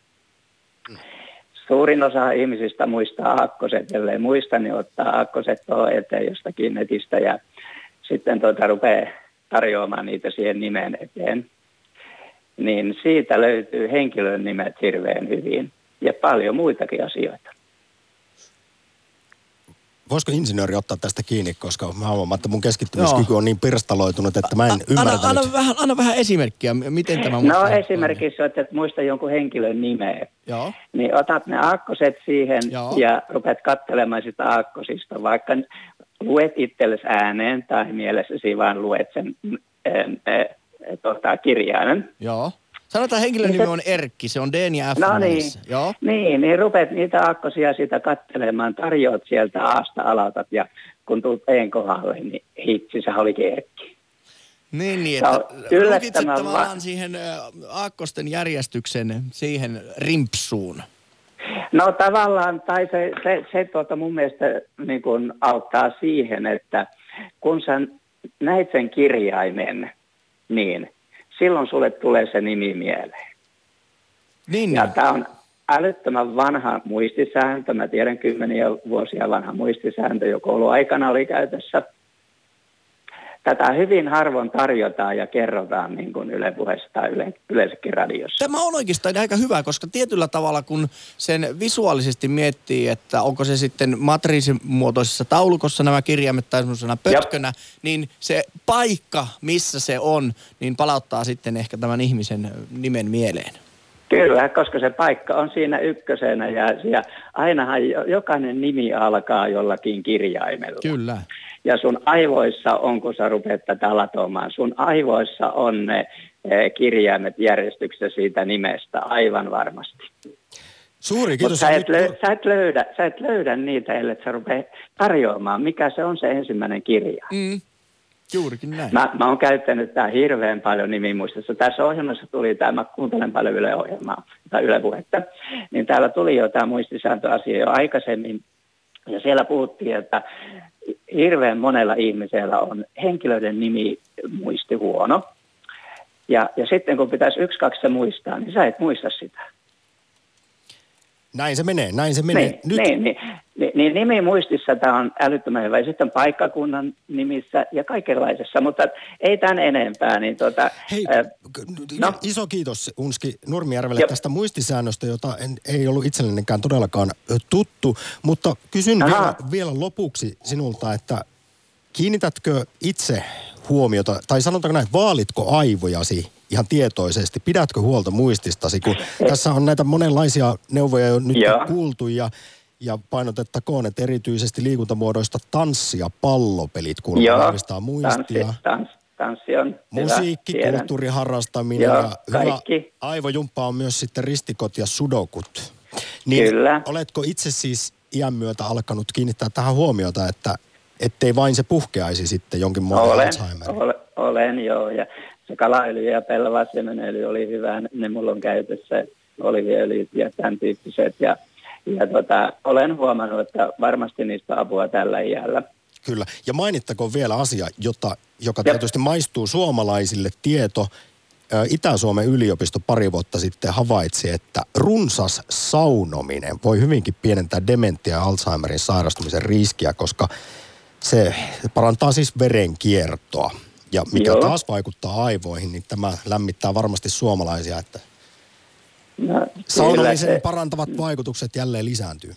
Suurin osa ihmisistä muistaa aakkoset, ellei muista, niin ottaa aakkoset eteen jostakin netistä ja sitten tuota rupeaa tarjoamaan niitä siihen nimen eteen. Niin siitä löytyy henkilön nimet hirveän hyvin ja paljon muitakin asioita voisiko insinööri ottaa tästä kiinni, koska mä huomaan, että mun keskittymiskyky on niin pirstaloitunut, että mä en ymmärrä anna, anna, vähän, anna vähän esimerkkiä, miten tämä muistaa. No esimerkiksi, että muista jonkun henkilön nimeä. Joo. Niin otat ne aakkoset siihen Joo. ja rupeat katselemaan sitä aakkosista, vaikka luet itsellesi ääneen tai mielessäsi vaan luet sen äh, äh, tota, kirjaimen. Joo. Sanotaan henkilön nimi on Erkki, se on D ja F. No niin, Joo. niin, niin rupeat niitä aakkosia sitä kattelemaan, tarjoat sieltä aasta aloitat ja kun tulet een kohdalle, niin hitsi, se olikin Erkki. Niin, niin että tavallaan va- siihen aakkosten järjestyksen siihen rimpsuun. No tavallaan, tai se, se, se tuota mun mielestä niin kun auttaa siihen, että kun sä näit sen kirjaimen, niin silloin sulle tulee se nimi mieleen. Niin, ja tämä on älyttömän vanha muistisääntö. Mä tiedän kymmeniä vuosia vanha muistisääntö, jo kouluaikana oli käytössä. Tätä hyvin harvoin tarjotaan ja kerrotaan niin kuin Yle puheessa tai yle, yleensäkin radiossa. Tämä on oikeastaan aika hyvä, koska tietyllä tavalla kun sen visuaalisesti miettii, että onko se sitten matriisimuotoisessa taulukossa nämä kirjaimet tai semmoisena pötkönä, Jop. niin se paikka, missä se on, niin palauttaa sitten ehkä tämän ihmisen nimen mieleen. Kyllä, koska se paikka on siinä ykkösenä ja, ja ainahan jokainen nimi alkaa jollakin kirjaimella. Kyllä. Ja sun aivoissa on, kun sä rupeat tätä latomaan, sun aivoissa on ne eh, kirjaimet järjestyksessä siitä nimestä aivan varmasti. Suuri kiitos. Sä et, löy- sä, et löydä, sä et löydä niitä, ellei sä rupea tarjoamaan, mikä se on se ensimmäinen kirja. Mm. Juurikin näin. Mä, mä oon käyttänyt tämä hirveän paljon nimimuistossa. Tässä ohjelmassa tuli tämä, mä kuuntelen paljon Yle-ohjelmaa tai Yle Puhetta, niin täällä tuli jo tämä muistisääntöasia jo aikaisemmin. Ja siellä puhuttiin, että hirveän monella ihmisellä on henkilöiden nimi muisti huono. Ja, ja sitten kun pitäisi yksi, kaksi muistaa, niin sä et muista sitä. Näin se menee, näin se menee. Niin, Nyt... niin, niin, niin, niin nimi muistissa tämä on älyttömän hyvä. Sitten paikkakunnan nimissä ja kaikenlaisessa, mutta ei tämän enempää. Niin tuota, Hei, äh, no. iso kiitos Unski Nurmijärvelle jo. tästä muistisäännöstä, jota en, ei ollut itsellenikään todellakaan tuttu. Mutta kysyn vielä, vielä lopuksi sinulta, että kiinnitätkö itse huomiota, tai sanotaanko näin, vaalitko aivojasi ihan tietoisesti? Pidätkö huolta muististasi, kun tässä on näitä monenlaisia neuvoja jo nyt Joo. kuultu ja ja painotettakoon, että erityisesti liikuntamuodoista tanssia pallopelit kuulemma vahvistaa muistia. Tanssi, tans, tanssi on Musiikki, hyvä, kulttuuriharrastaminen Joo, ja kaikki. hyvä aivojumppa on myös sitten ristikot ja sudokut. Niin Kyllä. oletko itse siis iän myötä alkanut kiinnittää tähän huomiota, että ettei vain se puhkeaisi sitten jonkin muodon olen, Alzheimer? Olen, olen joo, ja se kalaöljy ja pellavasiemenöljy oli hyvä, ne mulla on käytössä, oliviöljyt ja tämän tyyppiset, ja ja tota, olen huomannut, että varmasti niistä apua tällä iällä. Kyllä. Ja mainittakoon vielä asia, jota, joka Jep. tietysti maistuu suomalaisille tieto. Itä-Suomen yliopisto pari vuotta sitten havaitsi, että runsas saunominen voi hyvinkin pienentää dementia ja Alzheimerin sairastumisen riskiä, koska se parantaa siis verenkiertoa. Ja mikä Joo. taas vaikuttaa aivoihin, niin tämä lämmittää varmasti suomalaisia, että No, Saunomisen se, parantavat vaikutukset jälleen lisääntyy.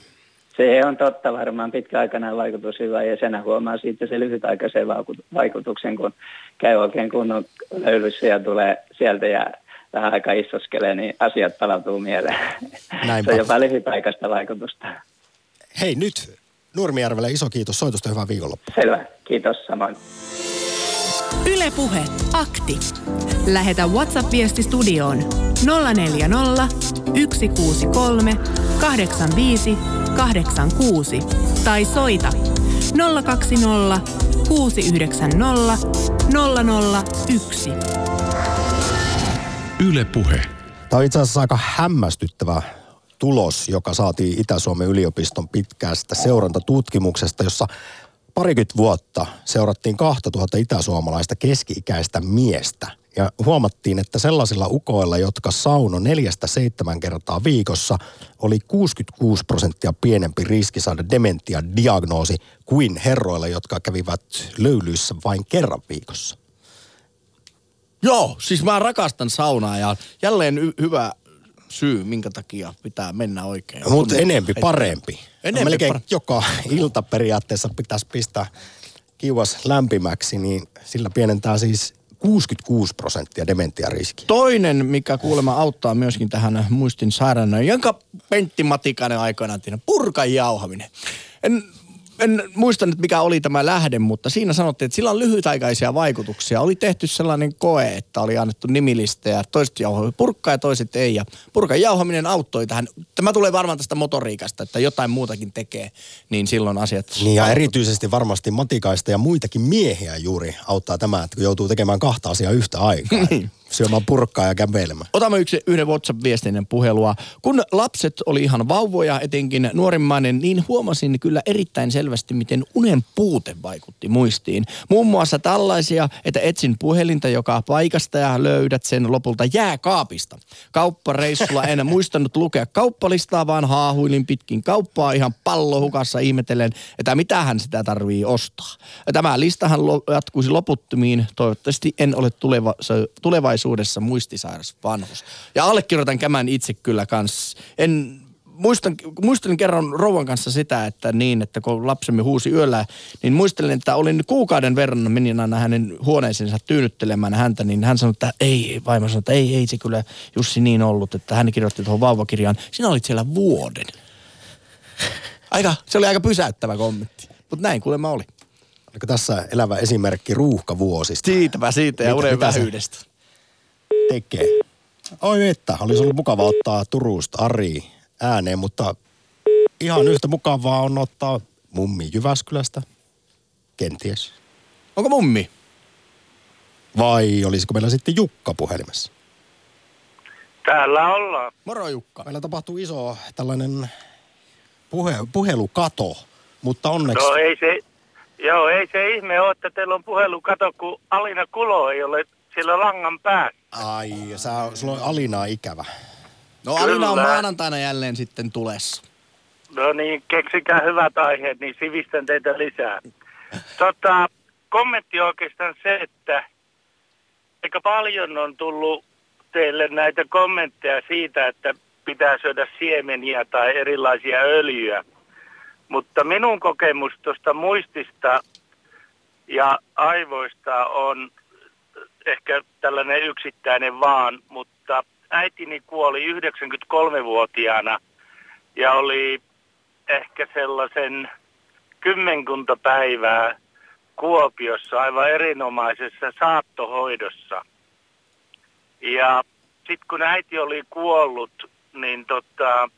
Se on totta varmaan pitkäaikainen vaikutus hyvä ja sen huomaa sitten se lyhytaikaisen vaikutuksen, kun käy oikein kunnon löylyssä ja tulee sieltä ja vähän aika istoskelee, niin asiat palautuu mieleen. Näinpä. Se on jopa lyhytaikaista vaikutusta. Hei nyt Nurmijärvelle iso kiitos soitosta, hyvää viikonloppua. Selvä, kiitos samoin. Ylepuhe akti. Lähetä WhatsApp-viesti studioon 040 163 85 86 tai soita 020 690 001. Yle Puhe. Tämä on itse asiassa aika hämmästyttävä tulos, joka saatiin Itä-Suomen yliopiston pitkäästä seurantatutkimuksesta, jossa parikymmentä vuotta seurattiin 2000 itäsuomalaista keski-ikäistä miestä. Ja huomattiin, että sellaisilla ukoilla, jotka sauno neljästä seitsemän kertaa viikossa, oli 66 prosenttia pienempi riski saada dementia-diagnoosi kuin herroilla, jotka kävivät löylyissä vain kerran viikossa. Joo, siis mä rakastan saunaa ja jälleen y- hyvä syy, minkä takia pitää mennä oikein. Mutta enempi parempi. Enempi no melkein joka ilta periaatteessa pitäisi pistää kiuas lämpimäksi, niin sillä pienentää siis 66 prosenttia dementiariski. Toinen, mikä kuulemma auttaa myöskin tähän muistin sairaana, jonka Pentti Matikainen aikoinaan tiedä, purkan jauhaminen. En en muista nyt mikä oli tämä lähde, mutta siinä sanottiin, että sillä on lyhytaikaisia vaikutuksia. Oli tehty sellainen koe, että oli annettu nimiliste ja toiset jauhoi purkkaa ja toiset ei. Ja purkan jauhaminen auttoi tähän. Tämä tulee varmaan tästä motoriikasta, että jotain muutakin tekee, niin silloin asiat... Niin ja erityisesti varmasti matikaista ja muitakin miehiä juuri auttaa tämä, että kun joutuu tekemään kahta asiaa yhtä aikaa. niin syömään purkkaa ja kävelemään. Otamme yksi, yhden WhatsApp-viestinen puhelua. Kun lapset oli ihan vauvoja, etenkin nuorimmainen, niin huomasin kyllä erittäin selvästi, miten unen puute vaikutti muistiin. Muun muassa tällaisia, että etsin puhelinta joka paikasta ja löydät sen lopulta jääkaapista. Kauppareissulla en muistanut lukea kauppalistaa, vaan haahuilin pitkin kauppaa ihan pallohukassa ihmetellen, että mitä hän sitä tarvii ostaa. Tämä listahan jatkuisi loputtomiin. Toivottavasti en ole tuleva, tulevaisuudessa muistisairas vanhus. Ja allekirjoitan kämän itse kyllä kanssa. En, muistan, muistelin kerran rouvan kanssa sitä, että niin, että kun lapsemme huusi yöllä, niin muistelin, että olin kuukauden verran menin aina hänen huoneeseensa tyynnyttelemään häntä, niin hän sanoi, että ei, vaimo sanoi, että ei, ei se kyllä Jussi niin ollut, että hän kirjoitti tuohon vauvakirjaan, sinä olit siellä vuoden. Aika, se oli aika pysäyttävä kommentti, mutta näin kuulemma oli. Oliko tässä elävä esimerkki ruuhkavuosista? Siitäpä siitä ja uuden vähyydestä tekee. Oi että, olisi ollut mukava ottaa Turusta Ari ääneen, mutta ihan yhtä mukavaa on ottaa mummi Jyväskylästä. Kenties. Onko mummi? Vai olisiko meillä sitten Jukka puhelimessa? Täällä ollaan. Moro Jukka. Meillä tapahtuu iso tällainen puhe, puhelukato, mutta onneksi... No ei se, joo, ei se ihme ole, että teillä on puhelukato, kun Alina Kulo ei ole siellä langan päässä. Ai, sä, sulla on Alinaa ikävä. No Kyllä. Alina on maanantaina jälleen sitten tulessa. No niin, keksikää hyvät aiheet, niin sivistän teitä lisää. Tota, kommentti on oikeastaan se, että aika paljon on tullut teille näitä kommentteja siitä, että pitää syödä siemeniä tai erilaisia öljyjä. Mutta minun kokemus tuosta muistista ja aivoista on ehkä tällainen yksittäinen vaan, mutta äitini kuoli 93-vuotiaana ja oli ehkä sellaisen kymmenkunta päivää Kuopiossa aivan erinomaisessa saattohoidossa. Ja sitten kun äiti oli kuollut, niin tota,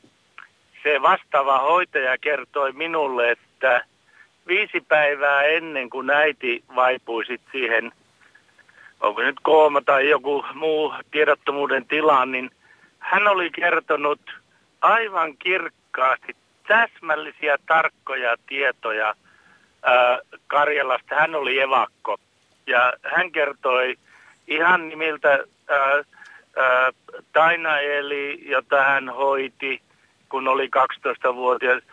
se vastaava hoitaja kertoi minulle, että viisi päivää ennen kuin äiti vaipui sit siihen onko nyt kooma tai joku muu tiedottomuuden tila, niin hän oli kertonut aivan kirkkaasti täsmällisiä, tarkkoja tietoja ää, Karjalasta. Hän oli evakko ja hän kertoi ihan nimiltä ää, ää, Tainaeli, jota hän hoiti, kun oli 12-vuotias,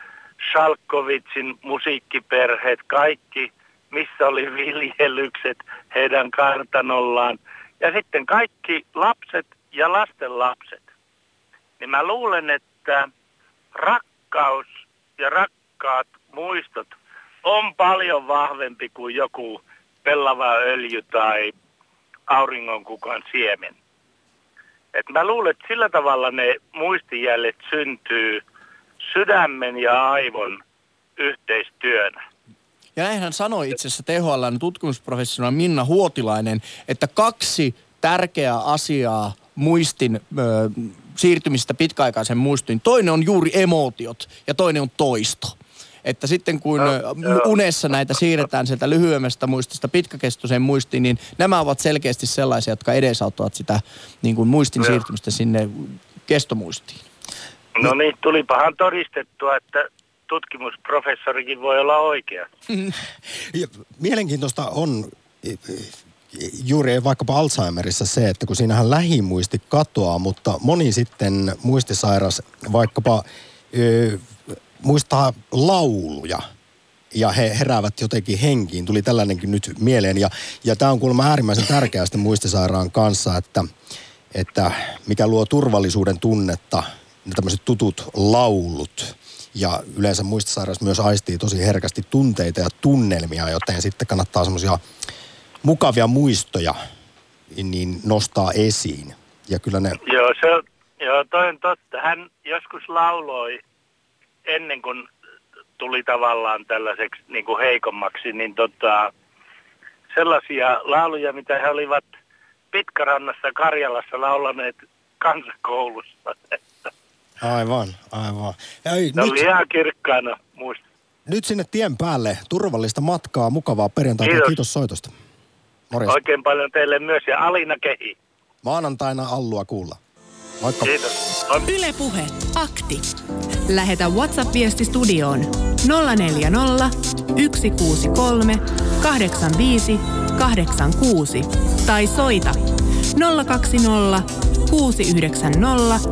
Shalkovitsin musiikkiperheet, kaikki missä oli viljelykset heidän kartanollaan. Ja sitten kaikki lapset ja lasten lapset. Niin mä luulen, että rakkaus ja rak- arvokkaat muistot on paljon vahvempi kuin joku pellava öljy tai auringonkukan siemen. Et mä luulen, että sillä tavalla ne muistijäljet syntyy sydämen ja aivon yhteistyönä. Ja näinhän sanoi itse asiassa THLn tutkimusprofessionaalinen Minna Huotilainen, että kaksi tärkeää asiaa muistin ö, siirtymistä pitkäaikaisen muistiin. Toinen on juuri emootiot ja toinen on toisto. Että sitten kun unessa näitä siirretään sieltä lyhyemmästä muistista pitkäkestoiseen muistiin, niin nämä ovat selkeästi sellaisia, jotka edesauttavat sitä niin kuin muistin siirtymistä sinne kestomuistiin. No niin, tulipahan todistettua, että tutkimusprofessorikin voi olla oikea. Mielenkiintoista on e, e, juuri vaikkapa Alzheimerissa se, että kun siinähän lähimuisti katoaa, mutta moni sitten muistisairas vaikkapa ö, muistaa lauluja ja he heräävät jotenkin henkiin. Tuli tällainenkin nyt mieleen ja, ja tämä on kuulemma äärimmäisen tärkeää sitten muistisairaan kanssa, että, että mikä luo turvallisuuden tunnetta, ne tämmöiset tutut laulut. Ja yleensä muistisairas myös aistii tosi herkästi tunteita ja tunnelmia, joten sitten kannattaa semmoisia mukavia muistoja niin nostaa esiin. Ja kyllä ne, Joo, se joo, toi on totta. Hän joskus lauloi ennen kuin tuli tavallaan tällaiseksi niin kuin heikommaksi, niin tota, sellaisia lauluja, mitä he olivat Pitkärannassa Karjalassa laulaneet kansakoulussa. Aivan, aivan. Ei, Ne oli nyt, ihan kirkkaana muista. nyt sinne tien päälle turvallista matkaa, mukavaa perjantaita ja Kiitos. kiitos soitosta. Morjens. Oikein paljon teille myös ja Alina Kehi. Maanantaina Allua kuulla. Moikka. Kiitos. On Ylepuhe akti. Lähetä WhatsApp-viesti studioon 040 163 85 86 tai soita 020 690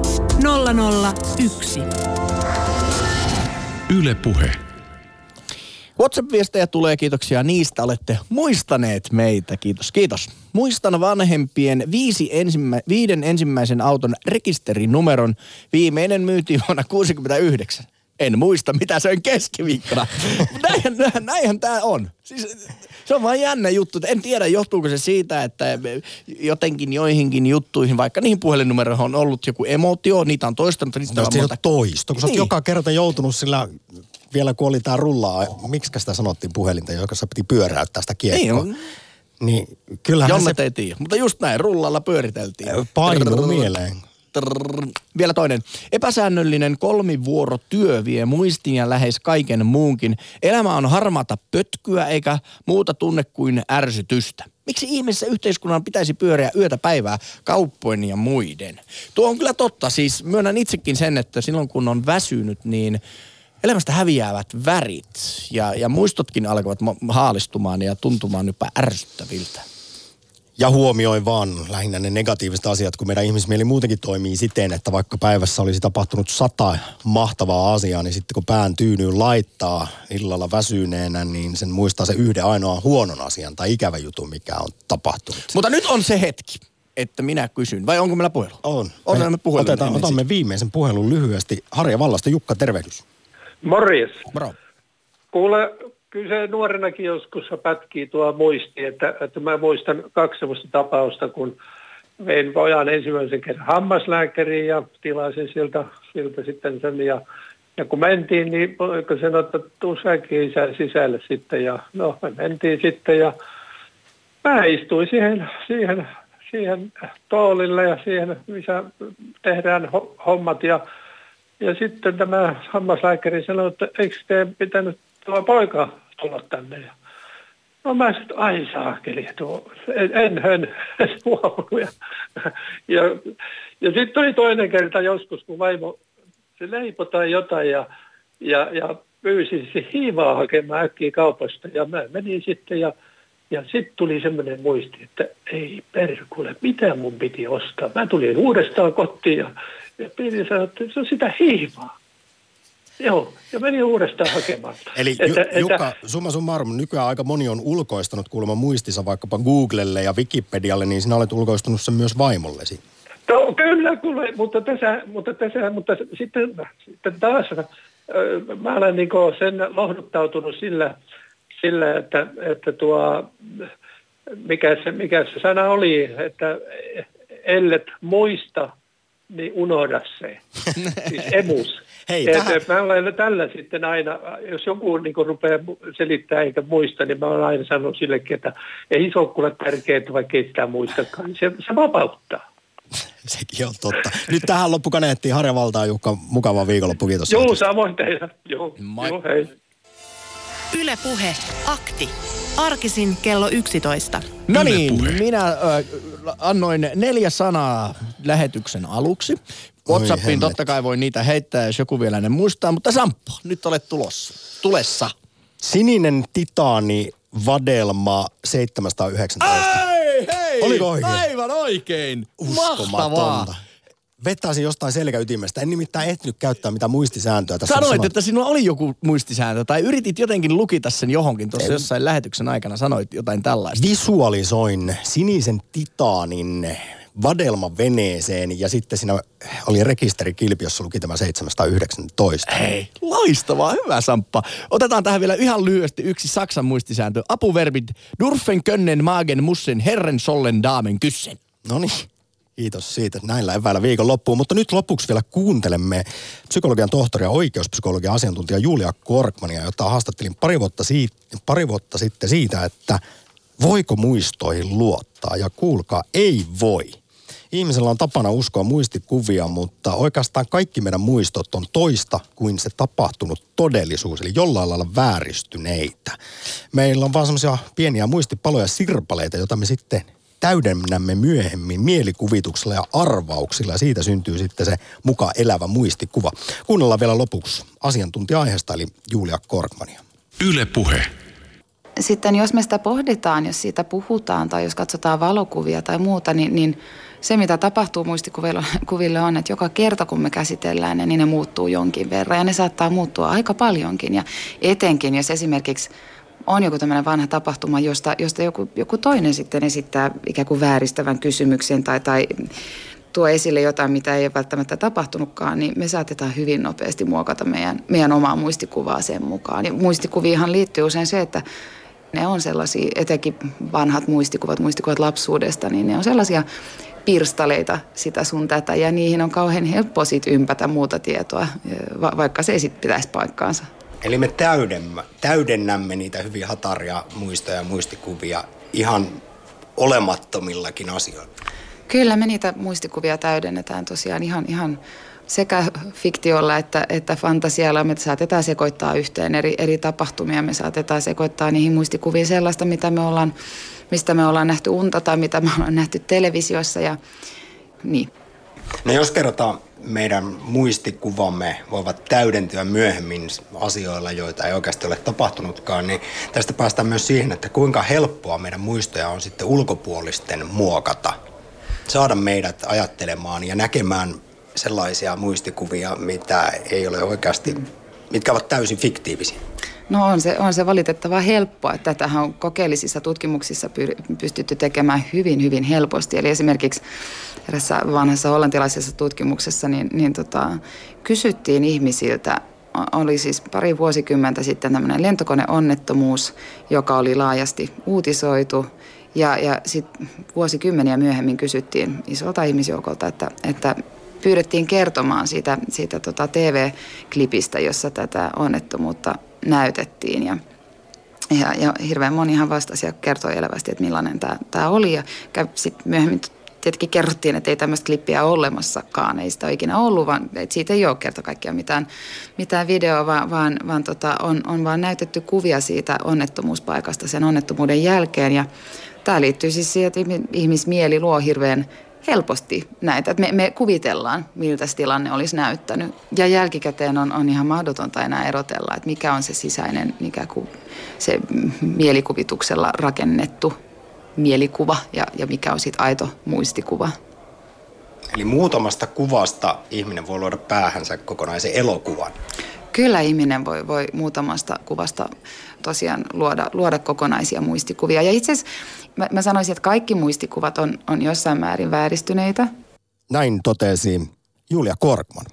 001. Yle Puhe. WhatsApp-viestejä tulee, kiitoksia niistä. Olette muistaneet meitä, kiitos, kiitos. Muistan vanhempien viisi ensimmä, viiden ensimmäisen auton rekisterinumeron. Viimeinen myytiin vuonna 69. En muista, mitä se on keskiviikkona. näinhän, näinhän, tämä on. Siis, se on vaan jännä juttu. En tiedä, johtuuko se siitä, että jotenkin joihinkin juttuihin, vaikka niihin puhelinnumeroihin on ollut joku emotio, niitä on toistanut, niistä on monta toisto, kun sä Niin. joka kerta joutunut sillä, vielä kun oli tää rullaa, miksi sitä sanottiin puhelinta, joka sä piti pyöräyttää sitä kiekkoa. Niin, Niin, kyllähän Jonne se ei tiedä. Mutta just näin, rullalla pyöriteltiin. painuu mieleen. Trrr. Vielä toinen. Epäsäännöllinen kolmivuorotyö vie muistin ja lähes kaiken muunkin. Elämä on harmaata pötkyä eikä muuta tunne kuin ärsytystä. Miksi ihmeessä yhteiskunnan pitäisi pyöriä yötä päivää kauppojen ja muiden? Tuo on kyllä totta. Siis myönnän itsekin sen, että silloin kun on väsynyt, niin elämästä häviävät värit ja, ja muistotkin alkavat ma- haalistumaan ja tuntumaan jopa ärsyttäviltä. Ja huomioin vaan lähinnä ne negatiiviset asiat, kun meidän ihmismieli muutenkin toimii siten, että vaikka päivässä olisi tapahtunut sata mahtavaa asiaa, niin sitten kun pään tyynyyn laittaa illalla väsyneenä, niin sen muistaa se yhden ainoan huonon asian tai ikävä jutun, mikä on tapahtunut. Mutta nyt on se hetki, että minä kysyn. Vai onko meillä puhelu? On. On me puhelu. Otetaan, otamme viimeisen puhelun lyhyesti. Harja Vallasta, Jukka, tervehdys. Morjes. Moro. Kuule, kyllä se nuorenakin joskus pätkii tuo muisti, että, että mä muistan kaksi sellaista tapausta, kun vein pojan ensimmäisen kerran hammaslääkäriin ja tilasin siltä, siltä sitten sen ja, ja kun mentiin, niin poika sanoi, että tuu säkin isä sisälle sitten ja no me mentiin sitten ja mä istuin siihen, siihen, siihen toolille ja siihen, missä tehdään ho- hommat ja ja sitten tämä hammaslääkäri sanoi, että eikö teidän pitänyt tuo poika tulla tänne. Ja no mä sitten, ai saakeli, tuo, en, en, huomannut. Ja, ja, ja sitten oli toinen kerta joskus, kun vaimo, se leipoi tai jotain ja, ja, ja pyysi se hiivaa hakemaan äkkiä kaupasta. Ja mä menin sitten ja, ja sitten tuli semmoinen muisti, että ei perkule, mitä mun piti ostaa. Mä tulin uudestaan kotiin ja, ja piti sanoa, että se on sitä hiivaa. Joo, ja menin uudestaan hakemaan. Eli Että- Ju- että- Jukka, summa summarum, nykyään aika moni on ulkoistanut kuulemma muistinsa vaikkapa Googlelle ja Wikipedialle, niin sinä olet ulkoistunut sen myös vaimollesi. No, kyllä, kyllä, mutta tässä, mutta tässä, mutta sitten, sitten taas mä olen niin sen lohduttautunut sillä, sillä että, että tuo, mikä se, mikä se sana oli, että ellet muista, niin unohda se. siis emus. Hei, tähän... Mä olen tällä sitten aina, jos joku niin rupeaa selittää eikä muista, niin mä olen aina sanonut sillekin, että ei se ole kuule tärkeää, vaikka ei sitä muistakaan. Se, se vapauttaa. Sekin on totta. Nyt tähän loppukaneettiin Harja Valtaa, Jukka. Mukavaa viikonloppu. Kiitos. Joo, samoin teille. Joo, joo hei. Yle Puhe. Akti. Arkisin kello 11. No niin, minä äh, annoin neljä sanaa lähetyksen aluksi. WhatsAppiin totta kai voi niitä heittää, jos joku vielä ne muistaa. Mutta Samppo, nyt olet tulossa. Tulessa. Sininen titaani vadelma 719. Ei, hei! Oliko oikein? Aivan oikein. Uskomatonta. Vetäisin jostain selkäytimestä. En nimittäin ehtinyt käyttää mitään muistisääntöä. Tässä Sanoit, että sinulla oli joku muistisääntö, tai yritit jotenkin lukita sen johonkin tuossa jossain lähetyksen aikana, sanoit jotain tällaista. Visualisoin sinisen titaanin vadelma veneeseen ja sitten siinä oli rekisterikilpi, jossa luki tämä 719. Hei, loistavaa, hyvä Samppa. Otetaan tähän vielä ihan lyhyesti yksi Saksan muistisääntö. Apuverbit durfen, können, magen, mussen, herren, sollen, damen, kyssen. No niin. Kiitos siitä. Näillä eväillä viikon loppuun. Mutta nyt lopuksi vielä kuuntelemme psykologian tohtori ja oikeuspsykologian asiantuntija Julia Korkmania, jota haastattelin pari vuotta, siitä, pari vuotta sitten siitä, että voiko muistoihin luottaa. Ja kuulkaa, ei voi. Ihmisellä on tapana uskoa muistikuvia, mutta oikeastaan kaikki meidän muistot on toista kuin se tapahtunut todellisuus, eli jollain lailla vääristyneitä. Meillä on vaan semmoisia pieniä muistipaloja, sirpaleita, joita me sitten täydennämme myöhemmin mielikuvituksella ja arvauksilla ja siitä syntyy sitten se mukaan elävä muistikuva. Kuunnellaan vielä lopuksi asiantuntija-aiheesta eli Julia Korkmania. Yle Puhe. Sitten jos me sitä pohditaan, jos siitä puhutaan tai jos katsotaan valokuvia tai muuta, niin, niin se mitä tapahtuu muistikuville on, että joka kerta kun me käsitellään ne, niin ne muuttuu jonkin verran ja ne saattaa muuttua aika paljonkin. Ja etenkin jos esimerkiksi on joku tämmöinen vanha tapahtuma, josta, josta joku, joku toinen sitten esittää ikään kuin vääristävän kysymyksen tai, tai tuo esille jotain, mitä ei ole välttämättä tapahtunutkaan, niin me saatetaan hyvin nopeasti muokata meidän, meidän omaa muistikuvaa sen mukaan. Ja muistikuviinhan liittyy usein se, että ne on sellaisia, etenkin vanhat muistikuvat, muistikuvat lapsuudesta, niin ne on sellaisia pirstaleita sitä sun tätä ja niihin on kauhean helppo sit ympätä muuta tietoa, vaikka se ei sitten pitäisi paikkaansa. Eli me täydennämme, täydennämme niitä hyvin hataria muistoja ja muistikuvia ihan olemattomillakin asioilla. Kyllä me niitä muistikuvia täydennetään tosiaan ihan, ihan sekä fiktiolla että, että fantasialla. Me saatetaan sekoittaa yhteen eri, eri tapahtumia. Me saatetaan sekoittaa niihin muistikuviin sellaista, mitä me ollaan, mistä me ollaan nähty unta tai mitä me ollaan nähty televisiossa. Ja, niin. No jos kerrotaan meidän muistikuvamme voivat täydentyä myöhemmin asioilla, joita ei oikeasti ole tapahtunutkaan, niin tästä päästään myös siihen, että kuinka helppoa meidän muistoja on sitten ulkopuolisten muokata. Saada meidät ajattelemaan ja näkemään sellaisia muistikuvia, mitä ei ole oikeasti, mitkä ovat täysin fiktiivisiä. No on se, on se valitettavaa helppoa, että tätähän on kokeellisissa tutkimuksissa pystytty tekemään hyvin, hyvin helposti. Eli esimerkiksi erässä vanhassa hollantilaisessa tutkimuksessa niin, niin tota, kysyttiin ihmisiltä, oli siis pari vuosikymmentä sitten tämmöinen lentokoneonnettomuus, joka oli laajasti uutisoitu. Ja, ja sitten vuosikymmeniä myöhemmin kysyttiin isolta ihmisjoukolta, että, että pyydettiin kertomaan siitä, siitä tota TV-klipistä, jossa tätä onnettomuutta näytettiin. Ja, ja, ja hirveän monihan vastasi ja kertoi elävästi, että millainen tämä oli. Ja sitten myöhemmin tietenkin kerrottiin, että ei tämmöistä klippiä ole olemassakaan, ei sitä ole ikinä ollut, vaan että siitä ei ole kerta kaikkiaan mitään, mitään videoa, vaan, vaan, vaan tota, on, on vaan näytetty kuvia siitä onnettomuuspaikasta sen onnettomuuden jälkeen. Ja tämä liittyy siis siihen, että ihmismieli luo hirveän helposti näitä. Me, me kuvitellaan, miltä se tilanne olisi näyttänyt. Ja jälkikäteen on, on ihan mahdotonta enää erotella, että mikä on se sisäinen, mikä kuin se mielikuvituksella rakennettu mielikuva ja, ja mikä on sitten aito muistikuva. Eli muutamasta kuvasta ihminen voi luoda päähänsä kokonaisen elokuvan. Kyllä ihminen voi, voi muutamasta kuvasta tosiaan luoda, luoda kokonaisia muistikuvia. Ja itse asiassa mä, mä sanoisin, että kaikki muistikuvat on, on jossain määrin vääristyneitä. Näin totesi Julia Korkman.